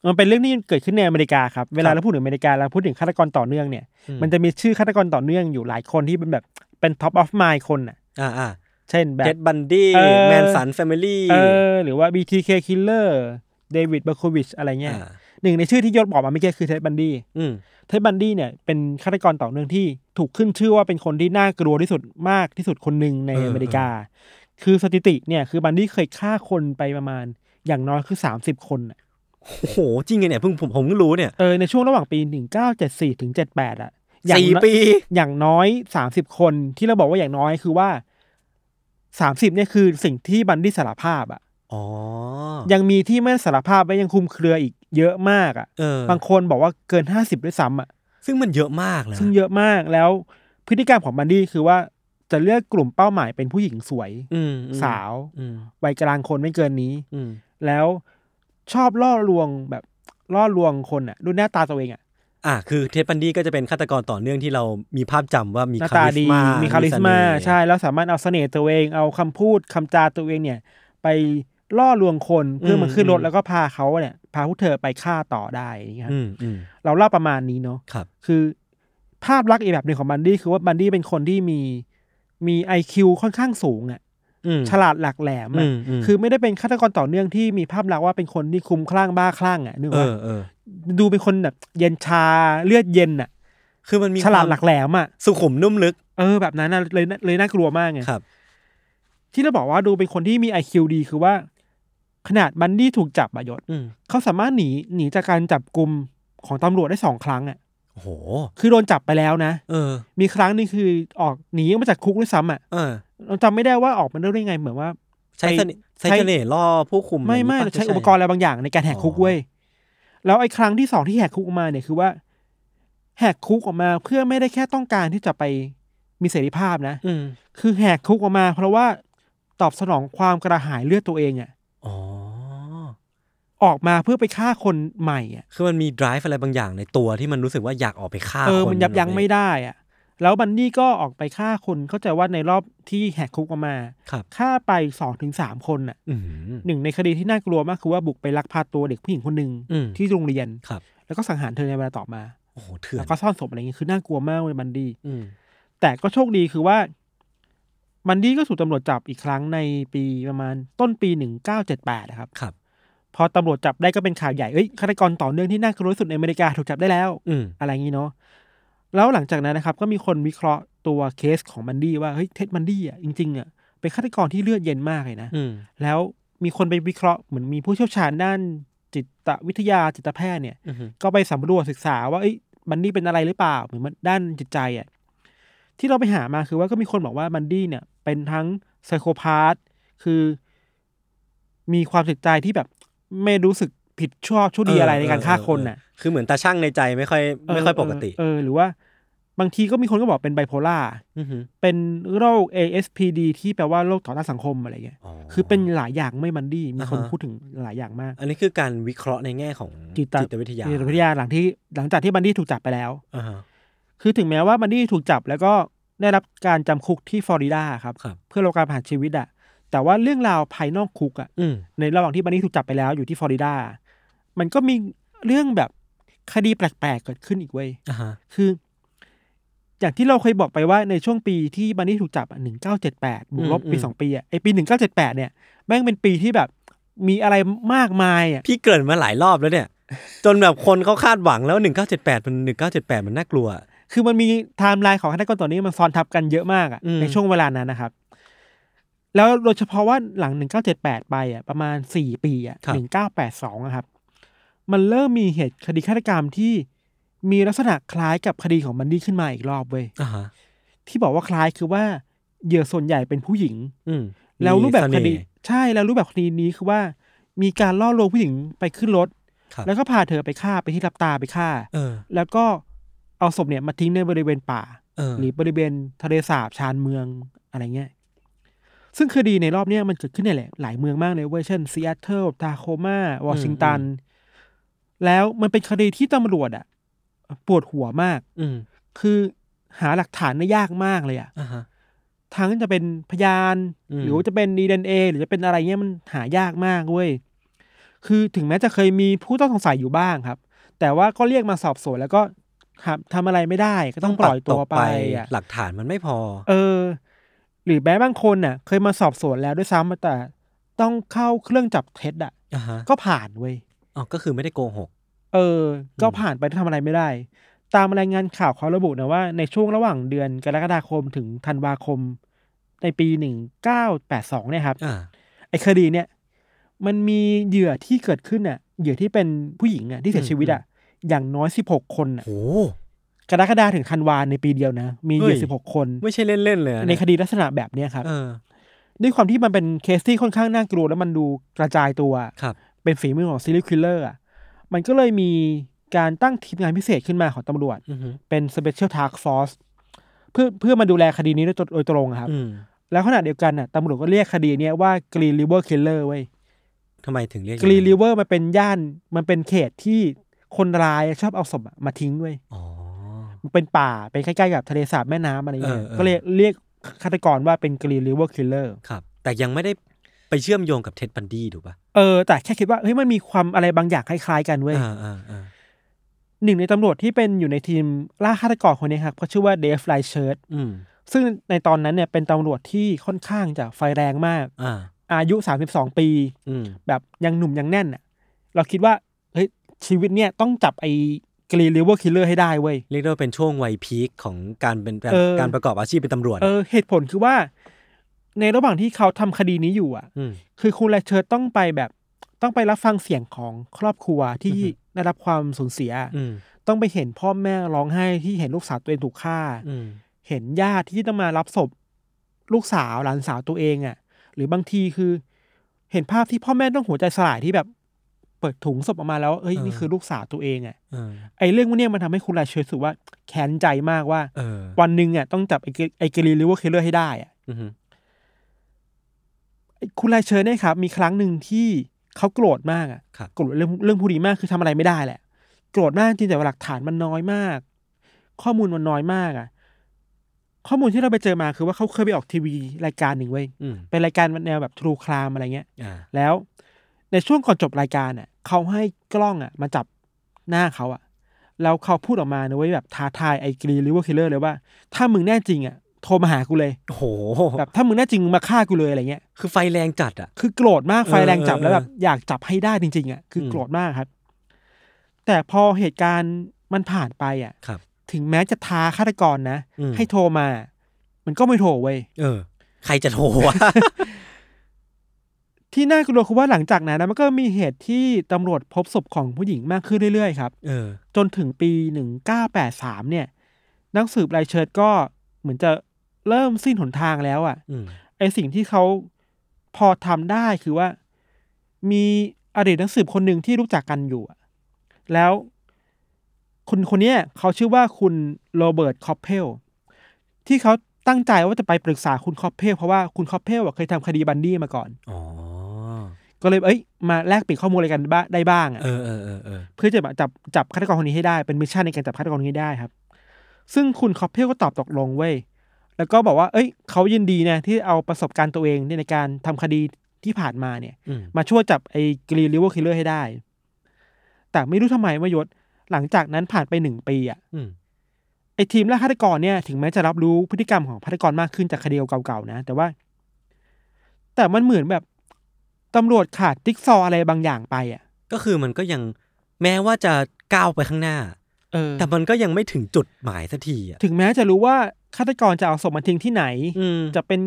มันเป็นเรื่องที่เกิดขึ้นในอเมริกาครับ เวลาครับเราพูดถึงอเมริกาเราพูดถึงฆาตกรต่อเนื่องเนี่ยอืมมันจะมีชื่อฆาตกรต่อเนื่องอยู่หลายคนที่เป็นแบบเป็น top of mind คนอะ อ่าอ่า เช่นแบบเท็ดบันดี้เออ Manson Family เออหรือว่า BTK Killer เดวิดเบอร์โควิชอะไรเงี้ยอ่าหนึ่งในชื่อที่ยศบอกมาเมื่อกี้คือเท็ดบันดี้อืมเท็ดบันดี้เนี่ยเป็นฆาตกรต่อเนื่องที่ถูกขึ้นชื่อว่าเป็นคนที่น่ากลัวที่สุดมากที่สุดคนหนึ่งในเอออเมริกา คือสถิติเนี่ยคือบันดี้เคยฆ่าคนไปประมาณอย่างน้อยคือสามสิบคนน่ะโอ้โห จริงไงเนี่ยเพิ่งผมผมเพิ่งรู้เนี่ยเออในช่วงระหว่างปีหนึ่งเก้าเจ็ดสี่ถึงเจ็ดแปดอะอย่างสี่น้อยปี อย่างน้อยสามสิบคนที่เราบอกว่าอย่างน้อยคือว่า สามสิบเนี่ยคือสิ่งที่บันดี้สารภาพอะอ๋อ ยังมีที่ไม่สารภาพและยังคุมเครืออีกเยอะมากอะเออ บางคนบอกว่าเกินห้าสิบด้วยซ้ำอะซึ่งมันเยอะมากเลยซึ่งเยอะมากแล้วพฤติกรรมของบันดี้คือว่าจะเลือกกลุ่มเป้าหมายเป็นผู้หญิงสวยอืมอืมสาวอืมวัยกลางคนไม่เกินนี้อืมแล้วชอบล่อลวงแบบล่อลวงคนอะดูหน้าตาตัวเองอะ อะคือเท็ดบันดี้ก็จะเป็นฆาตกรต่อเนื่องที่เรามีภาพจำว่ามีหน้าคาตาริสดีมามีคาริสมาเสน่ห์ใช่แล้วสามารถเอาเสน่ห์ตัวเองเอาคำพูดคำจาตัวเองเนี่ย ไปล่อลวงคนเพื่อมาขึ้นรถแล้วก็พาเขาเนี่ย พาพวกเธอไปฆ่าต่อได้อย่างเงี้ยครับอืมอืมเราเล่าประมาณนี้เนาะครับ คือภาพลักษณ์อีกแบบหนึ่งของบันดี้คือว่าบันดี้เป็นคนที่มีมีไอคิวค่อนข้างสูงอะอืม ฉลาดหลักแหลมอือะมอืมคือไม่ได้เป็นฆาตกรต่อเนื่องที่มีภาพลักษณ์ว่าเป็นคนที่คลุมคลั่งบ้าคลั่งอะนึกเอว่าอเออดูเป็นคนแบบเย็นชาเลือดเย็นอะ คือมันมีความฉลาดหลักแหลมอะสุขุมนุ่มลึก เออแบบนั้นน่ะเลยน่าเลยน่ากลัวมากไงครับ ที่เราบอกว่าดูเป็นคนที่มีไอคิวดีคือว่า ขนาดบันดี้ถูกจับอะยศอืมเขาสามารถหนีหนีจากการจับกลุ่มของตำรวจได้สองครั้งอะ โอ้โห คือโดนจับไปแล้วนะ เออ มีครั้งหนึ่งคือออกหนีออกมาจากคุกด้วยซ้ำอะ เออเราจำไม่ได้ว่าออกมาได้ยังไงเหมือนว่า ใช้ไปเสน่ห์ใช้ใช้เสน่ห์ล่อผู้คุม ไม่ไม่อะรอย่างงี้ปะใช้อุปกรณ์อะไรบางอย่างในการแหกคุกเว้ย แล้วไอ้ครั้งที่สองที่แหกคุกออกมาเนี่ยคือว่า แหกคุกออกมาเพื่อไม่ได้แค่ต้องการที่จะไปมีเสรีภาพนะ อืมคือแหกคุกออกมา เพราะว่าตอบสนองความกระหายเลือดตัวเองอะ อ๋อ ออกมาเพื่อไปฆ่าคนใหม่อะคือมันมี drive อะไรบางอย่างในตัวที่มันรู้สึกว่าอยากออกไปฆ่าเออคนมันยับยั้งแบบไม่ได้อะแล้วบันนี่ก็ออกไปฆ่าคนเข้าใจว่าในรอบที่แหกคุกออกมาครับฆ่าไปสองถึงสามคนอะอืมหนึ่งในคดีที่น่ากลัวมากคือว่าบุกไปลักพาตัวเด็กผู้หญิงคนหนึ่งอืมที่โรงเรียนครับ แล้วก็สังหารเธอในเวลาต่อมาโอ้โหเถื่อนแล้วก็ซ่อนศพอะไรเงี้ยคือน่ากลัวมากเลยบันดี้อืมแต่ก็โชคดีคือว่าบันดี้ก็ถูกตำรวจจับอีกครั้งในปีประมาณต้นปีหนึ่งเก้าเจ็ดแปดนะครับครับ พอตำรวจจับได้ก็เป็นข่าวใหญ่เอ้ยฆาตกรต่อเนื่องที่น่ากลัวที่สุดในอเมริกาถูกจับได้แล้วอืมอะไรอย่างนี้เนาะแล้วหลังจากนั้นนะครับ ก็มีคนวิเคราะห์ตัวเคสของบันดี้ว่าเฮ้ยเท็ดบันดี้อะจริงๆอะเป็นฆาตกรที่เลือดเย็นมากเลยนะอืมแล้วมีคนไปวิเคราะห์เหมือนมีผู้เชี่ยวชาญด้านจิตวิทยาจิตแพทย์เนี่ย อืมก็ไปสำรวจศึกษาว่าเอ้ยบันดี้เป็นอะไรหรือเปล่าเหมือนมันด้านจิตใจอะที่เราไปหามาคือว่าก็มีคนบอกว่าบันดี้เนี่ย เป็นทั้งไซโคพาธคือ มีความจิตใจที่แบบ ไม่รู้สึกผิดชอบชั่วดีอะไรในการฆ่าคนน่ะ คือเหมือนตาชั่งในใจไม่ค่อยไม่ค่อยปกติ เออเออหรือว่า บางทีก็มีคนก็บอกเป็นไบโพล่าอือหือเป็นโรค ASPD ที่แปลว่าโรคต่อต้านสังคมอะไรเงี้ยอ๋อคือเป็นหลายอย่างไอ้บันดี้มีคนอ่าฮะพูดถึงหลายอย่างมาก อันนี้คือการวิเคราะห์ในแง่ของจิตจิตวิทยาจิตวิทยาหลังที่หลังจากที่บันดี้ถูกจับไปแล้วอ่าฮะคือถึงแม้ว่าบันดี้ถูกจับแล้วก็ได้รับการจำคุกที่ฟลอริดาครับครับเพื่อรอการประหารชีวิตอะ แต่ว่าเรื่องราวภายนอกคุกอะอืมในระหว่างที่บันดี้ถูกจับไปแล้วอยู่ที่ฟลอริดา มันก็มีเรื่องแบบคดีแปลกๆเกิดขึ้นอีกเว้ยอ่าฮะคือ อย่างที่เราเคยบอกไปว่าในช่วงปีที่บันดี้ถูกจับหนึ่งเก้าเจ็ดแปดบวกลบปีสองปีอะไอปีหนึ่งเก้าเจ็ดแปดเนี่ยแม่งเป็นปีที่แบบมีอะไรมากมายอะพี่เกริ่นมาหลายรอบแล้วเนี่ย จนแบบคนเขาคาดหวังแล้วหนึ่งเก้าเจ็ดแปดมันหนึ่งเก้าเจ็ดแปดมันน่ากลัว คือมันมีไทม์ไลน์ของฆาตกรตัวนี้มันซ้อนทับกันเยอะมากอะอืมในช่วงเวลานั้นนะครับ แล้วโดยเฉพาะว่าหลังหนึ่งเก้าเจ็ดแปดไปอะประมาณสี่ปีอะหนึ่งเก้าแปดสองครับ มันเริ่มมีเหตุคดีฆาตกรรมที่มีลักษณะคล้ายกับคดีของมันดี้ขึ้นมาอีกรอบเว้ยอ่าฮะที่บอกว่าคล้ายคือว่าเหยื่อส่วนใหญ่เป็นผู้หญิง อืมแล้วรูปแบบมีคเสน่ห์ดี ใช่แล้วรูปแบบคดีนี้คือว่า มีการล่อลวงผู้หญิงไปขึ้นรถครับแล้วก็พาเธอไปฆ่าไปที่รับตาไปฆ่าเออ แล้วก็เอาศพเนี่ยมาทิ้งในบริเวณป่าเออหรือบริเวณทะเลสาบชานเมืองอะไรเงี้ย ซึ่งคดีในรอบเนี้ยมันเกิดขึ้นในหลายหลายเมืองมากเลยเว้ยเช่นซีแอตเทิลทาโคมาวอชิงตัน แล้วมันเป็นคดีที่ตำรวจอะปวดหัวมาก อืมคือหาหลักฐานได้ยากมากเลยอะอ่าฮะทั้งจะเป็นพยานอืมหรือว่าจะเป็นดีเนเอหรือจะเป็นอะไรเงี้ยมันหายากมากเว้ยคือถึงแม้จะเคยมีผู้ต้องสงสัยอยู่บ้างครับ แต่ว่าก็เรียกมาสอบสวนแล้วก็ทำทำอะไรไม่ได้ก็ต้องปล่อยตัวไปอะหลักฐานมันไม่พอ เออ หรือแม้บางคนน่ะ เคยมาสอบสวนแล้วด้วยซ้ำแต่ต้องเข้าเครื่องจับเท็จอะอ่าฮะก็ผ่านเว้ยอ๋อก็คือไม่ได้โกหก เออ ก็ผ่านไปทำอะไรไม่ได้ ตามรายงานข่าวเขาระบุนะว่า ในช่วงระหว่างเดือนกรกฎาคมถึงธันวาคม ในปีหนึ่งเก้าแปดสองเนี่ยครับอ่าไอ้คดีเนี่ย มันมีเหยื่อที่เกิดขึ้นอะเหยื่อที่เป็นผู้หญิงอะที่เสียชีวิตอะอย่างน้อยสิบหกคนอะโห กรกฎาถึงธันวาในปีเดียวนะ มีเหยื่อเฮ้ยสิบหกคน ไม่ใช่เล่นๆเลยอะในคดีลักษณะแบบเนี้ยครับเออด้วยความที่มันเป็นเคสที่ค่อนข้างน่ากลัวแล้วมันดูกระจายตัวครับ เป็นฝีมือของ serial killer อะมันก็เลยมีการตั้งทีมงานพิเศษขึ้นมาของตำรวจอือฮึเป็น Special Task Force เพื่อเพื่อมาดูแลคดีนี้โดยโดยตรงอะครับอืมแล้วขณะเดียวกันน่ะตำรวจก็เรียกคดีเนี้ยว่า Green River Killer เว้ยทำไมถึงเรียก Green River มันเป็นย่านมันเป็นเขตที่คนร้ายชอบเอาศพอะมาทิ้งเว้ยอ๋อมัน เป็นป่าเป็นใกล้ๆกับทะเลสาบแม่น้ำอะไรเงี้ยเออเออก็เลยเรียกฆาตกรว่าเป็น Green River Killer ครับ แต่ยังไม่ได้ไปเชื่อมโยงกับเท็ดบันดี้ถูกป่ะเออแต่แค่คิดว่าเฮ้ยมันมีความอะไรบางอย่างคล้ายๆกันเว้ยอ่าอ่าอ่าหนึ่งในตำรวจที่เป็นอยู่ในทีมล่าฆาตกรคนนี้ครับเขาชื่อว่าเดฟไรเชิร์ตอืมซึ่งในตอนนั้นเนี่ยเป็นตำรวจที่ค่อนข้างจะไฟแรงมากอ่าอายุ32ปีอืมแบบยังหนุ่มยังแน่นอะ เราคิดว่าเฮ้ยชีวิตเนี่ยต้องจับไอ้ Green River Killer ให้ได้เว้ย เรียกได้ว่าเป็นช่วงวัย peak ของการเป็นการเออการประกอบอาชีพเป็นตำรวจเออเหตุผลคือว่า ในระหว่างที่เขาทำคดีนี้อยู่อะอืมคือคุณไรเชิร์ตต้องไปแบบต้องไปรับฟังเสียงของครอบครัวที่อือฮึได้รับความสูญเสียอืมต้องไปเห็นพ่อแม่ร้องไห้ที่เห็นลูกสาวตัวเองถูกฆ่าอืมเห็นญาติที่ต้องมารับศพ ลูกสาวหลานสาวตัวเองอะ หรือบางทีคือ เห็นภาพที่พ่อแม่ต้องหัวใจสลายที่แบบ เปิดถุงศพออกมาแล้วเอ้ยนี่คือลูกสาวตัวเองอะเออไอ้เรื่องพวกเนี้ยมันทำให้คุณไรเชิร์ตรู้สึกว่าแค้นใจมากว่าเออวันหนึ่งอะต้องจับไอ้ Green ไอ้ Green River Killer ให้ได้อะอือฮึไอ้คุณไรเชิร์ตเนี่ยครับ มีครั้งหนึ่งที่เขาโกรธมากอะครับโกรธเรื่องเรื่องผู้ดีมากคือทำอะไรไม่ได้แหละ โกรธมากจริงแต่ว่าหลักฐานมันน้อยมาก ข้อมูลมันน้อยมากอะข้อมูลที่เราไปเจอมาคือว่าเขาเคยไปออกทีวีรายการหนึ่งเว้ยอืมเป็นรายการแนวแบบ true crime อะไรเงี้ยอ่าแล้วในช่วงก่อนจบรายการอะ เขาให้กล้องอะมาจับหน้าเขาอะแล้วเขาพูดออกมานะเว้ยแบบท้าทายไอ้ Green River Killer เลยว่า ถ้ามึงแน่จริงอะโทรมาหากูเลยโอ้โหแบบถ้ามึงแน่จริงมึงมาฆ่ากูเลยอะไรเงี้ย คือไฟแรงจัดอะ คือโกรธมากไฟแรงจับเออแล้วแบบอยากจับให้ได้จริงๆอะคืออมโกรธมากครับ แต่พอเหตุการณ์มันผ่านไปอะครับ ถึงแม้จะท้าฆาตกรนะอืมให้โทรมา มันก็ไม่โทรเว้ยเออ ใครจะโทรวะ ที่น่ากลัวคือว่าหลังจากนั้นนะมันก็มีเหตุที่ตำรวจพบศพของผู้หญิงมากขึ้นเรื่อยๆครับเออ จนถึงปีหนึ่งเก้าแปดสามเนี่ย นักสืบไรเชิร์ตก็เหมือนจะเริ่มสิ้นหนทางแล้วอะ่ะอืมไอสิ่งที่เขาพอทำได้คือว่า มีอดีตนักสืบคนหนึ่งที่รู้จักกันอยู่อะแล้วคุณคนเนี้ยเขาชื่อว่าคุณโรเบิร์ตคอปเพลที่เขาตั้งใจว่าจะไปปรึกษาคุณคอปเพลเพราะว่าคุณคอปเพลอะเคยทำคดีบันดี้มาก่อน อ๋อ ก็เลยเอ้ยมาแลกเปลี่ยนข้อมูลอะไรกันบ้างได้บ้างอะเออเออเออเออเพื่อจะแบบจับจับฆาตกรคนนี้ให้ได้เป็น mission ในการจับฆาตกรคนนี้ให้ได้ครับ ซึ่งคุณคอปเพลก็ตอบตกลงเว้ยแล้วก็บอกว่า เอ้ย เขายินดีนะที่เอาประสบการณ์ตัวเองในการทำคดีที่ผ่านมาเนี่ยอืมมาช่วยจับไอ้ Green River Killer ให้ได้ แต่ไม่รู้ทำไมว่ายศหลังจากนั้นผ่านไปหนึ่งปีอะอืมไอ้ทีมล่าฆาตกรเนี่ย ถึงแม้จะรับรู้พฤติกรรมของฆาตกรมากขึ้นจากคดีเก่าๆนะ แต่ว่า แต่มันเหมือนแบบ ตำรวจขาดจิ๊กซอว์อะไรบางอย่างไปอะ ก็คือมันก็ยังแม้ว่าจะก้าวไปข้างหน้าเออแต่มันก็ยังไม่ถึงจุดหมายสักทีอะถึงแม้จะรู้ว่าฆาตกรจะเอาศพมาทิ้งที่ไหน อืมจะเป็น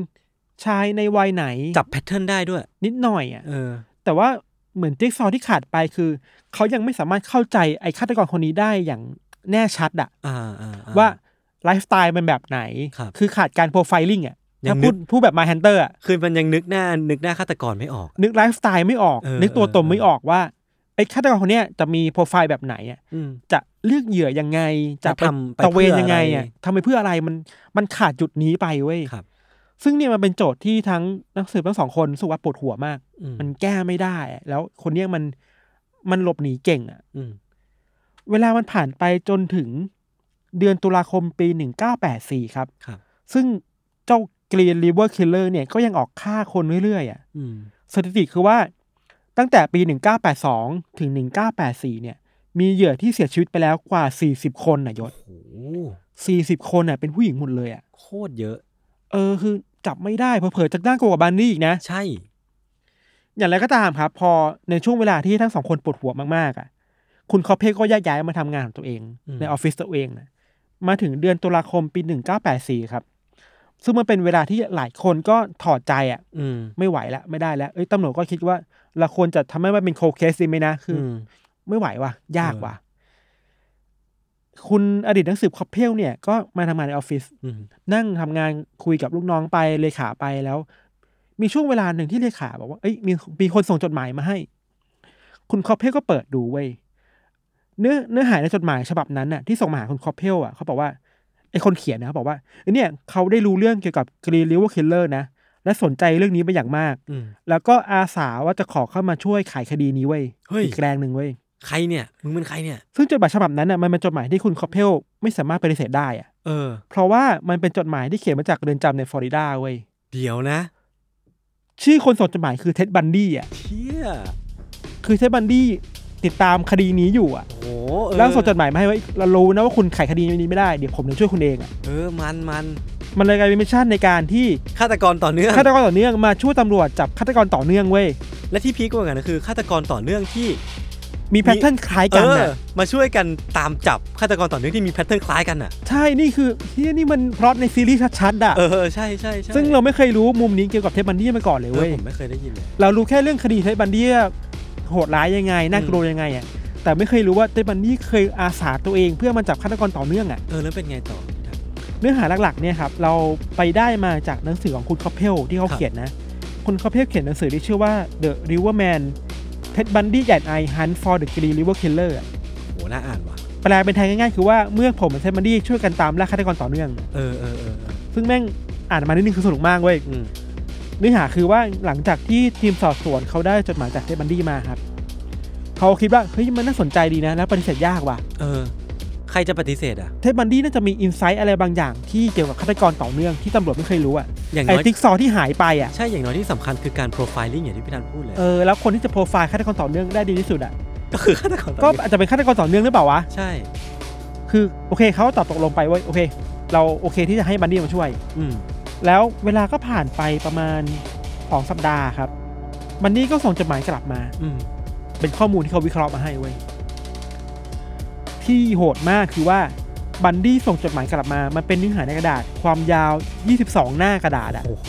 ชายในวัยไหนจับ pattern ได้ด้วย นิดหน่อยอะ เออ แต่ว่าเหมือนจิ๊กซอว์ที่ขาดไปคือ เขายังไม่สามารถเข้าใจไอ้ฆาตกรคนนี้ได้อย่างแน่ชัดอะอ่าอ่าอ่ ว่าไลฟ์สไตล์มันแบบไหนครับ อขาดการ profiling อะยั ถ้างพูดนึกพูดแบบ Mindhunter อะคือมันยังนึกหน้านึกหน้าฆาตกรไม่ออก นึกไลฟ์สไตล์ไม่ออกเออนึกตัวตนเออไม่ออกว่าไอ้ฆาตกรคนเนี้ยจะมีโปรไฟล์แบบไหนอะอืมจะเลือกเหยื่อยังไง จะจะไปทำไปตระเวนเพื่อยังไงอะไรอะทำไปเพื่ออะไรมันมันขาดจุดนี้ไปเว้ยครับ ซึ่งเนี่ยมันเป็นโจทย์ที่ทั้งนักสืบทั้งสองคนรู้สึกว่าปวดหัวมากอืมมันแก้ไม่ได้อะแล้วคนเนี้ยมันมันหลบหนีเก่งอะอืมเวลามันผ่านไปจนถึงเดือนตุลาคมปีหนึ่งเก้าแปดสี่ครับครับซึ่งเจ้า Green River Killer เนี่ยก็ยังออกฆ่าคนเรื่อยๆอะอืมสถิติคือว่าตั้งแต่ปี 1982 ถึง 1984 เนี่ย มีเหยื่อที่เสียชีวิตไปแล้วกว่า 40 คนน่ะยศโอ้40 คนน่ะเป็นผู้หญิงหมดเลยอะโคตรเยอะ เออคือจับไม่ได้เผลอๆจัดจ้านกว่าบันดี้อีกนะ ใช่ อย่างไรก็ตามครับ พอในช่วงเวลาที่ทั้งสองคนปวดหัวมากๆอะ คุณคอปเพลก็แยกย้ายมาทำงานของตัวเองอืมในออฟฟิศตัวเองนะมาถึงเดือนตุลาคมปี 1984 ครับ ซึ่งมันเป็นเวลาที่หลายคนก็ถอดใจอะอืมไม่ไหวแล้วไม่ได้แล้วเอ้ยตำรวจก็คิดว่าเราควรจะทำให้มันเป็น cold case ดีไหมนะคืออมไม่ไหวว่ะ ยากเออว่ะ คุณอดีตนักสืบคอปเพลเนี่ย ก็มาทำงานในออฟฟิศอืมนั่งทำงานคุยกับลูกน้องไปเลขาไปแล้ว มีช่วงเวลาหนึ่งที่เลขาบอกว่าเอ้ยมีมีคนส่งจดหมายมาให้ คุณคอปเพลก็เปิดดูเว้ยเนื้อเนื้อหาในจดหมายฉบับนั้นน่ะที่ส่งมาหาคุณคอปเพลอะเขาบอกว่า ไอ้คนเขียนนะเขาบอกว่าเอ้ยเนี่ยเขาได้รู้เรื่องเกี่ยวกับ Green River Killer นะ และสนใจเรื่องนี้เป็นอย่างมากอืมแล้วก็อาสาว่าจะขอเข้ามาช่วยไขคดีนี้เว้ยเฮ้ยอีกแรงหนึ่งเว้ยใครเนี่ย มึงเป็นใครเนี่ย ซึ่งจดหมายฉบับนั้นน่ะมันเป็นจดหมายที่คุณคอปเพลไม่สามารถปฏิเสธได้อะเออ เพราะว่ามันเป็นจดหมายที่เขียนมาจากเรือนจำในฟลอริดาเว้ยเดี๋ยวนะ ชื่อคนส่งจดหมายคือเท็ดบันดี้อะเชี่ยคือเท็ดบันดี้ ติดตามคดีนี้อยู่อะโอ้โหเออแล้วส่งจดหมายมาให้ว่าเรารู้นะว่าคุณไขคดีนี้ไม่ได้เดี๋ยวผมจะช่วยคุณเองอะเออมันมันมันเลยกลายเป็น mission ในการที่ฆาตกรต่อเนื่องฆาตกรต่อเนื่องมาช่วยตำรวจจับฆาตกรต่อเนื่องเว้ยและที่ peak กว่ากันก็คือฆาตกรต่อเนื่องที่มี pattern คล้ายเอกันอน่ะมาช่วยกันตามจับฆาตกรต่อเนื่องที่มี pattern คล้ายกันอะ ใช่นี่คือเฮียนี่มันพล็อตในซีรีส์ชัดๆอะเออใช่ใช่ใช่ซึ่งเราไม่เคยรู้มุมนี้เกี่ยวกับเท็ดบันดี้มาก่อนเลยเออเว้ยผมไม่เคยได้ยินเลยเรารู้แค่เรื่องคดีเท็ดบันดี้ โหดร้ายยังไงน่ากลัวยังไงอะแต่ไม่เคยรู้ว่าเท็ดบันดี้เคยอาสาตัวเองเพื่อมาจับฆาตกรต่อเนื่องอะเออแล้วเป็นไงต่อ เนื้อหาหลักๆเนี่ยครับเราไปได้มาจากหนังสือของคุณคอปเพลที่เขาครับเขียนนะคุณคอปเพลเขียนหนังสือที่ชื่อว่า The Riverman Ted Bundy and I Hunt for the Green River Killer อะโหน่าอ่านว่ะแปลเป็นไทยง่ายๆ คือว่าเมื่อผมกับเท็ดบันดี้ช่วยกันตามล่าฆาตกรต่อเนื่องเออเออเออเออซึ่งแม่งอ่านมานิดนึงคือสนุกมากเว้ยอืม เนื้อหาคือว่าหลังจากที่ทีมสอบสวนเขาได้จดหมายจากเท็ดบันดี้มาครับเขาคิดว่าเฮ้ยมันน่าสนใจดีนะ แล้วปฏิเสธยากว่ะเออ ใครจะปฏิเสธอะ เท็ดบันดี้น่าจะมี insight อะไรบางอย่างที่เกี่ยวกับฆาตกรต่อเนื่องที่ตำรวจไม่เคยรู้อะอย่างไอ้น้อย จิ๊กซอว์ที่หายไปอะใช่อย่างน้อยที่สำคัญคือการ profiling อย่างที่พี่ธันพูดเลย เออแล้วคนที่จะโปรไฟล์ฆาตกรต่อเนื่องได้ดีที่สุดอะก็คือฆาตกรต่อก็เนื่องอาจจะเป็นฆาตกรต่อเนื่องหรือเปล่าวะ ใช่ คือโอเคเขาตอบตกลงไปว่าโอเค เราโอเคที่จะให้บันดี้มาช่วย อืม แล้วเวลาก็ผ่านไปประมาณสองสัปดาห์ครับบันดี้ก็ส่งจดหมายกลับมา อืมเป็นข้อมูลที่เขาวิเคราะห์มาให้เว้ยที่โหดมากคือว่าบันดี้ส่งจดหมายกลับมา มันเป็นเนื้อหาในกระดาษ ความยาว 22 หน้ากระดาษอะโอ้โห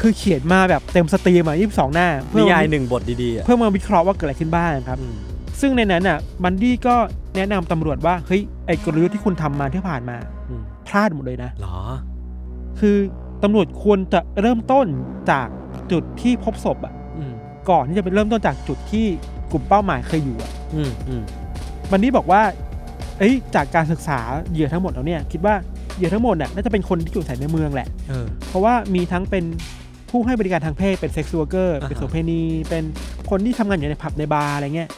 คือเขียนมาแบบเต็ม steam อะ22 หน้านิยายหนึ่งบทดีๆอะเพื่อมาวิเคราะห์ว่าเกิดอะไรขึ้นบ้างครับอืมซึ่งในนั้นอะบันดี้ก็แนะนำตำรวจว่า เฮ้ย ไอ้กลยุทธ์ที่คุณทำมาที่ผ่านมาอืมพลาดหมดเลยนะเหรอ คือ ตำรวจควรจะเริ่มต้นจากจุดที่พบศพอะ อืมก่อนที่จะไปเริ่มต้นจากจุดที่กลุ่มเป้าหมายเคยอยู่อะอืมอืมบันดี้บอกว่า เอ้ยจากการศึกษาเหยื่อทั้งหมดแล้วเนี่ย คิดว่าเหยื่อทั้งหมดน่ะน่าจะเป็นคนที่อยู่อาศัยในเมืองแหละ เออ เพราะว่ามีทั้งเป็นผู้ให้บริการทางเพศเป็นเซ็กซ์วอร์เกอร์อ่าฮะ เป็นโสเภณี เป็นคนที่ทำงานอยู่ในผับในบาร์อะไรเงี้ย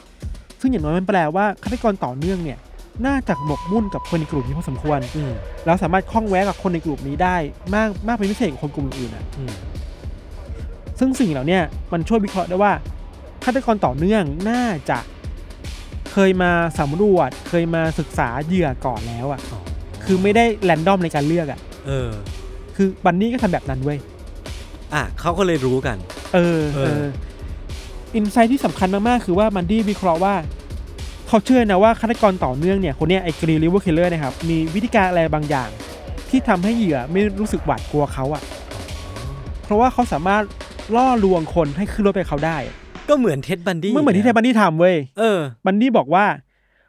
ซึ่งอย่างน้อยมันแปลว่าฆาตกรต่อเนื่องเนี่ย น่าจะหมกมุ่นกับคนในกลุ่มนี้พอสมควรอืมแล้วสามารถคล้องแวะกับคนในกลุ่มนี้ได้ มากมากเป็นพิเศษกว่าคนกลุ่มอื่นๆอะอืมซึ่งสิ่งเหล่าเนี้ยมันช่วยวิเคราะห์ได้ว่าฆาตกรต่อเนื่องน่าจะเคยมาสำรวจ เคยมาศึกษาเหยื่อก่อนแล้วอะอ๋อคือไม่ได้ random ในการเลือกอะ เออ คือบันดี้ก็ทำแบบนั้นเว้ย อะเขาก็เลยรู้กัน เออ เอเอออ insight ที่สำคัญมาก ๆ คือว่าบันดี้วิเคราะห์ว่า เขาเชื่อนะว่าฆาตกรต่อเนื่องเนี่ยคนเนี้ยไอ้ Green River Killer นะครับมีวิธีการอะไรบางอย่าง ที่ทำให้เหยื่อไม่รู้สึกหวาดกลัวเขาอะเพราะว่าเขาสามารถล่อลวงคนให้ขึ้นรถไปกับเขาได้อะก็เหมือนเท็ดบันดี้เมื่อเหมือนที่เท็ดบันดี้ทำเว้ยเออบันดี้บอกว่า